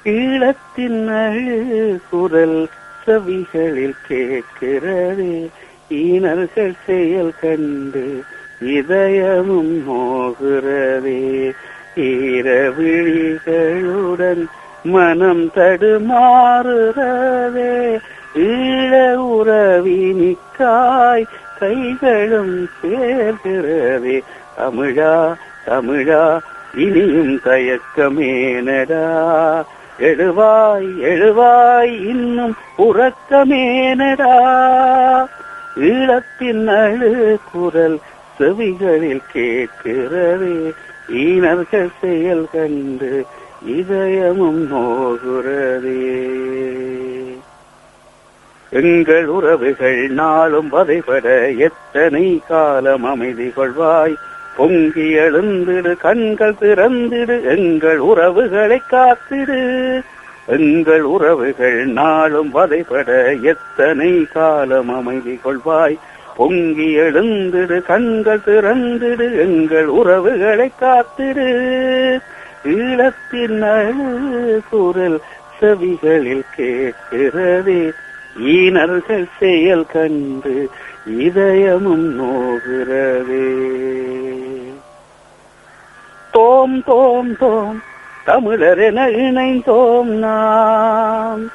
ஈழத்தின் அழு குரல் செவிகளில் கேட்கிறதே. ஈனர்கள் செயல் கண்டு இதயமும் நோகிறதே. ஈரவிழிகளுடன் மனம் தடுமாறுறதே. ஈழ உறவினிக்காய் கைகளும் சேர்கிறதே தமிழா தமிழா இனியும் தயக்கமேனடா. எழுவாய் எழுவாய் இன்னும் உறக்கமேனடா. ஈழத்தின் அழு குரல் செவிகளில் கேட்கிறதே. ஈனர்கள் செயல் கண்டு இதயமும் நோகுறதே எங்கள் உறவுகள் நாளும் வதைபட எத்தனை காலம் அமைதி கொள்வாய்? பொங்கி எழுந்திடு கண்கள் திறந்திடு எங்கள் உறவுகளை காத்திடு. எங்கள் உறவுகள் நாளும் வதைபட எத்தனை காலம் அமைதி கொள்வாய்? பொங்கி எழுந்திடு கண்கள் திறந்திடு எங்கள் உறவுகளை காத்திடு. ஈழத்தின் குரல் செவிகளில் கேட்கிறதே. ஈனர்கள் செயல் கண்டு இதயமும் நோகிறதே. தோம் தோம் தோம் தமிழரென இணைந்தோம் நாம்.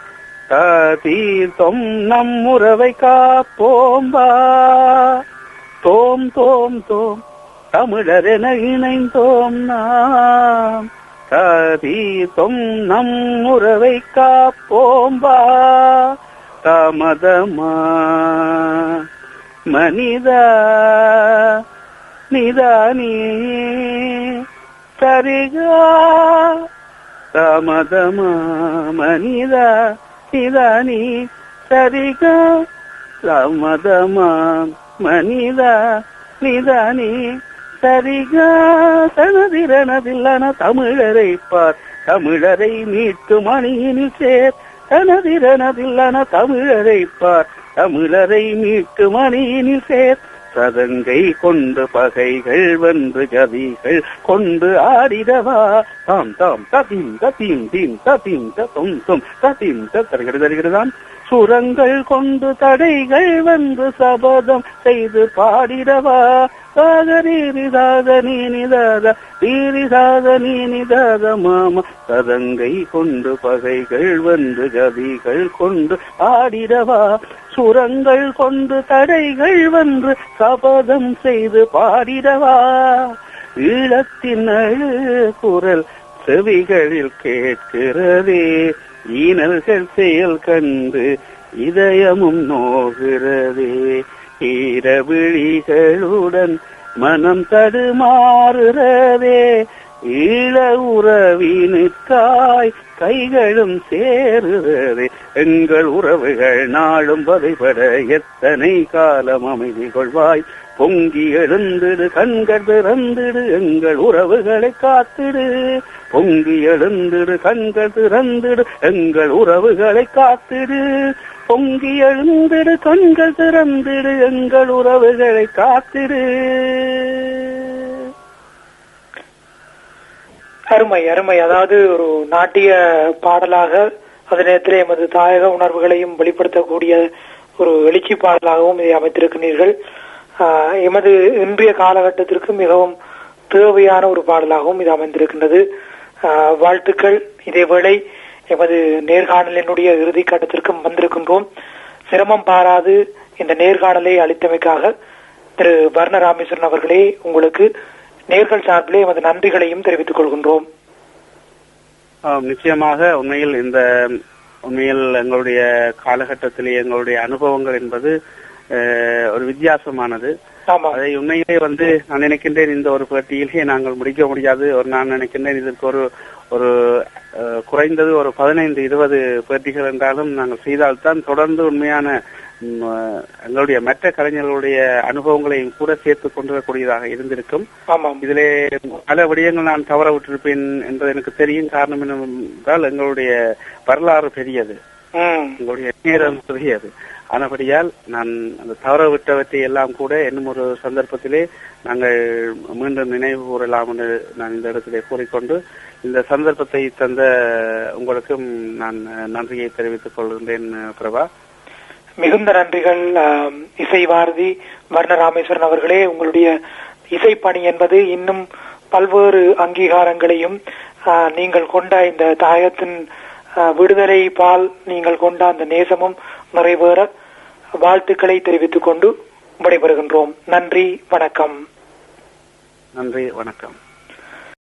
தீர்த்தம் நம் உறவை காப்போம் வா. தோம் தோம் தோம் தமிழரென இணைந்தோம் நாம். தீர்த்தம் நம் உறவை காப்போம் வா. தாமதமா மனிதா நிதானி சரிகா தாமதமா மனிதா நிதானி சரிகா தாமதமா மனிதா நிதானி சரிகா தனதிரணதில்லன தமிழரை பார். தமிழரை மீட்கும் அணியினில் சேர். தனதிரணதில்லன தமிழரை பார். தமிழரை மீட்டு மணியினில் சேர். சதங்கை கொண்டு பகைகள் வென்று கதிகள் கொண்டு ஆடிடவா. தாம் தாம் ததீம் ததீம் தீம் ததீம் தம் தும் ததீம் தருகிறது தருகிறதாம் சுரங்கள் கொண்டு தடைகள் வென்று சபதம் செய்து பாடிடவா. சாகரீரிதாத நீனிதாத ரீரிதாத நீனிதாத மாமா கதங்கை கொண்டு பகைகள் வந்து கதிகள் கொண்டு ஆடிடவா சுரங்கள் கொண்டு தடைகள் வந்து சபதம் செய்து பாடிடவா ஈழத்தின் அழு குரல் செவிகளில் கேட்கிறதே ஈனல்கள் செயல் கண்டு இதயமும் நோகிறதே ஈரவிழிகளுடன் மனம் தடுமாறுறதே ஈழ உறவினுக்காய் கைகளும் சேருகிறது எங்கள் உறவுகள் நாளும் வதைபட எத்தனை காலம் அமைதி கொள்வாய். பொங்கி எழுந்திடு கண்கள் திறந்திடு எங்கள் உறவுகளை காத்திடு. பொங்கி எழுந்திடு கண்கள் திறந்திடு எங்கள் உறவுகளை காத்திடு. பொங்கி எழுந்திரு கண்கள் திறந்திடு எங்கள் உறவுகளை காத்திரு. அருமை அருமை. அதாவது ஒரு நாட்டிய பாடலாக அதே நேரத்தில் எமது தாயக உணர்வுகளையும் வெளிப்படுத்தக்கூடிய ஒரு எழுச்சி பாடலாகவும் இதை அமைத்திருக்கிறீர்கள். ஆஹ், எமது இன்றைய காலகட்டத்திற்கு மிகவும் தேவையான ஒரு பாடலாகவும் இது அமைந்திருக்கின்றது. ஆஹ், வாழ்த்துக்கள். இதேவேளை எமது நேர்காணலினுடைய இறுதி கட்டத்திற்கும் வந்திருக்கின்றோம். சிரமம் பாராது இந்த நேர்காணலை அளித்தமைக்காக திரு வர்ண ராமேஸ்வரன் அவர்களே உங்களுக்கு நேர்கள் சார்பிலே எமது நன்றிகளையும் தெரிவித்துக் கொள்கின்றோம். நிச்சயமாக உண்மையில் இந்த உண்மையில் எங்களுடைய காலகட்டத்திலே எங்களுடைய அனுபவங்கள் என்பது ஒரு வித்தியாசமானது. அதை உண்மையிலே வந்து நான் நினைக்கின்றேன் இந்த ஒரு பேட்டியிலே நாங்கள் முடிக்க முடியாது. ஒரு நான் நினைக்கின்றேன் இதற்கு ஒரு ஒரு குறைந்தது ஒரு பதினைந்து இருபது பேட்டிகள் என்றாலும் நாங்கள் செய்தால்தான் தொடர்ந்து உண்மையான எங்களுடைய மற்ற கலைஞர்களுடைய அனுபவங்களையும் கூட சேர்த்துக் கொண்டு வரக்கூடியதாக இருந்திருக்கும் இதிலே பல விடயங்கள் நான் தவற விட்டிருப்பேன் என்பது எனக்கு தெரியும். காரணம் என்னவென்றால் எங்களுடைய வரலாறு பெரியது. எங்களுடைய நேரம் பெரியது. ஆனபடியால் நான் அந்த தவற விட்டவற்றை எல்லாம் கூட இன்னும் ஒரு சந்தர்ப்பத்திலே நாங்கள் மீண்டும் நினைவு கூறலாம் என்று நான் இந்த இடத்திலே கூறிக்கொண்டு இந்த சந்தர்ப்பத்தை தந்த உங்களுக்கும் நான் நன்றியை தெரிவித்துக் கொள்கின்றேன் பிரபா. மிகுந்த நன்றிகள் இசை பாரதி வர்ணராமேஸ்வரன் அவர்களே. உங்களுடைய இசைப்பணி என்பது இன்னும் பல்வேறு அங்கீகாரங்களையும் நீங்கள் கொண்ட இந்த தாயத்தின் விடுதலை பால் நீங்கள் கொண்ட அந்த நேசமும் நிறைவேற வாழ்த்துக்களை தெரிவித்துக் கொண்டு விடைபெறுகின்றோம். நன்றி வணக்கம். நன்றி வணக்கம்.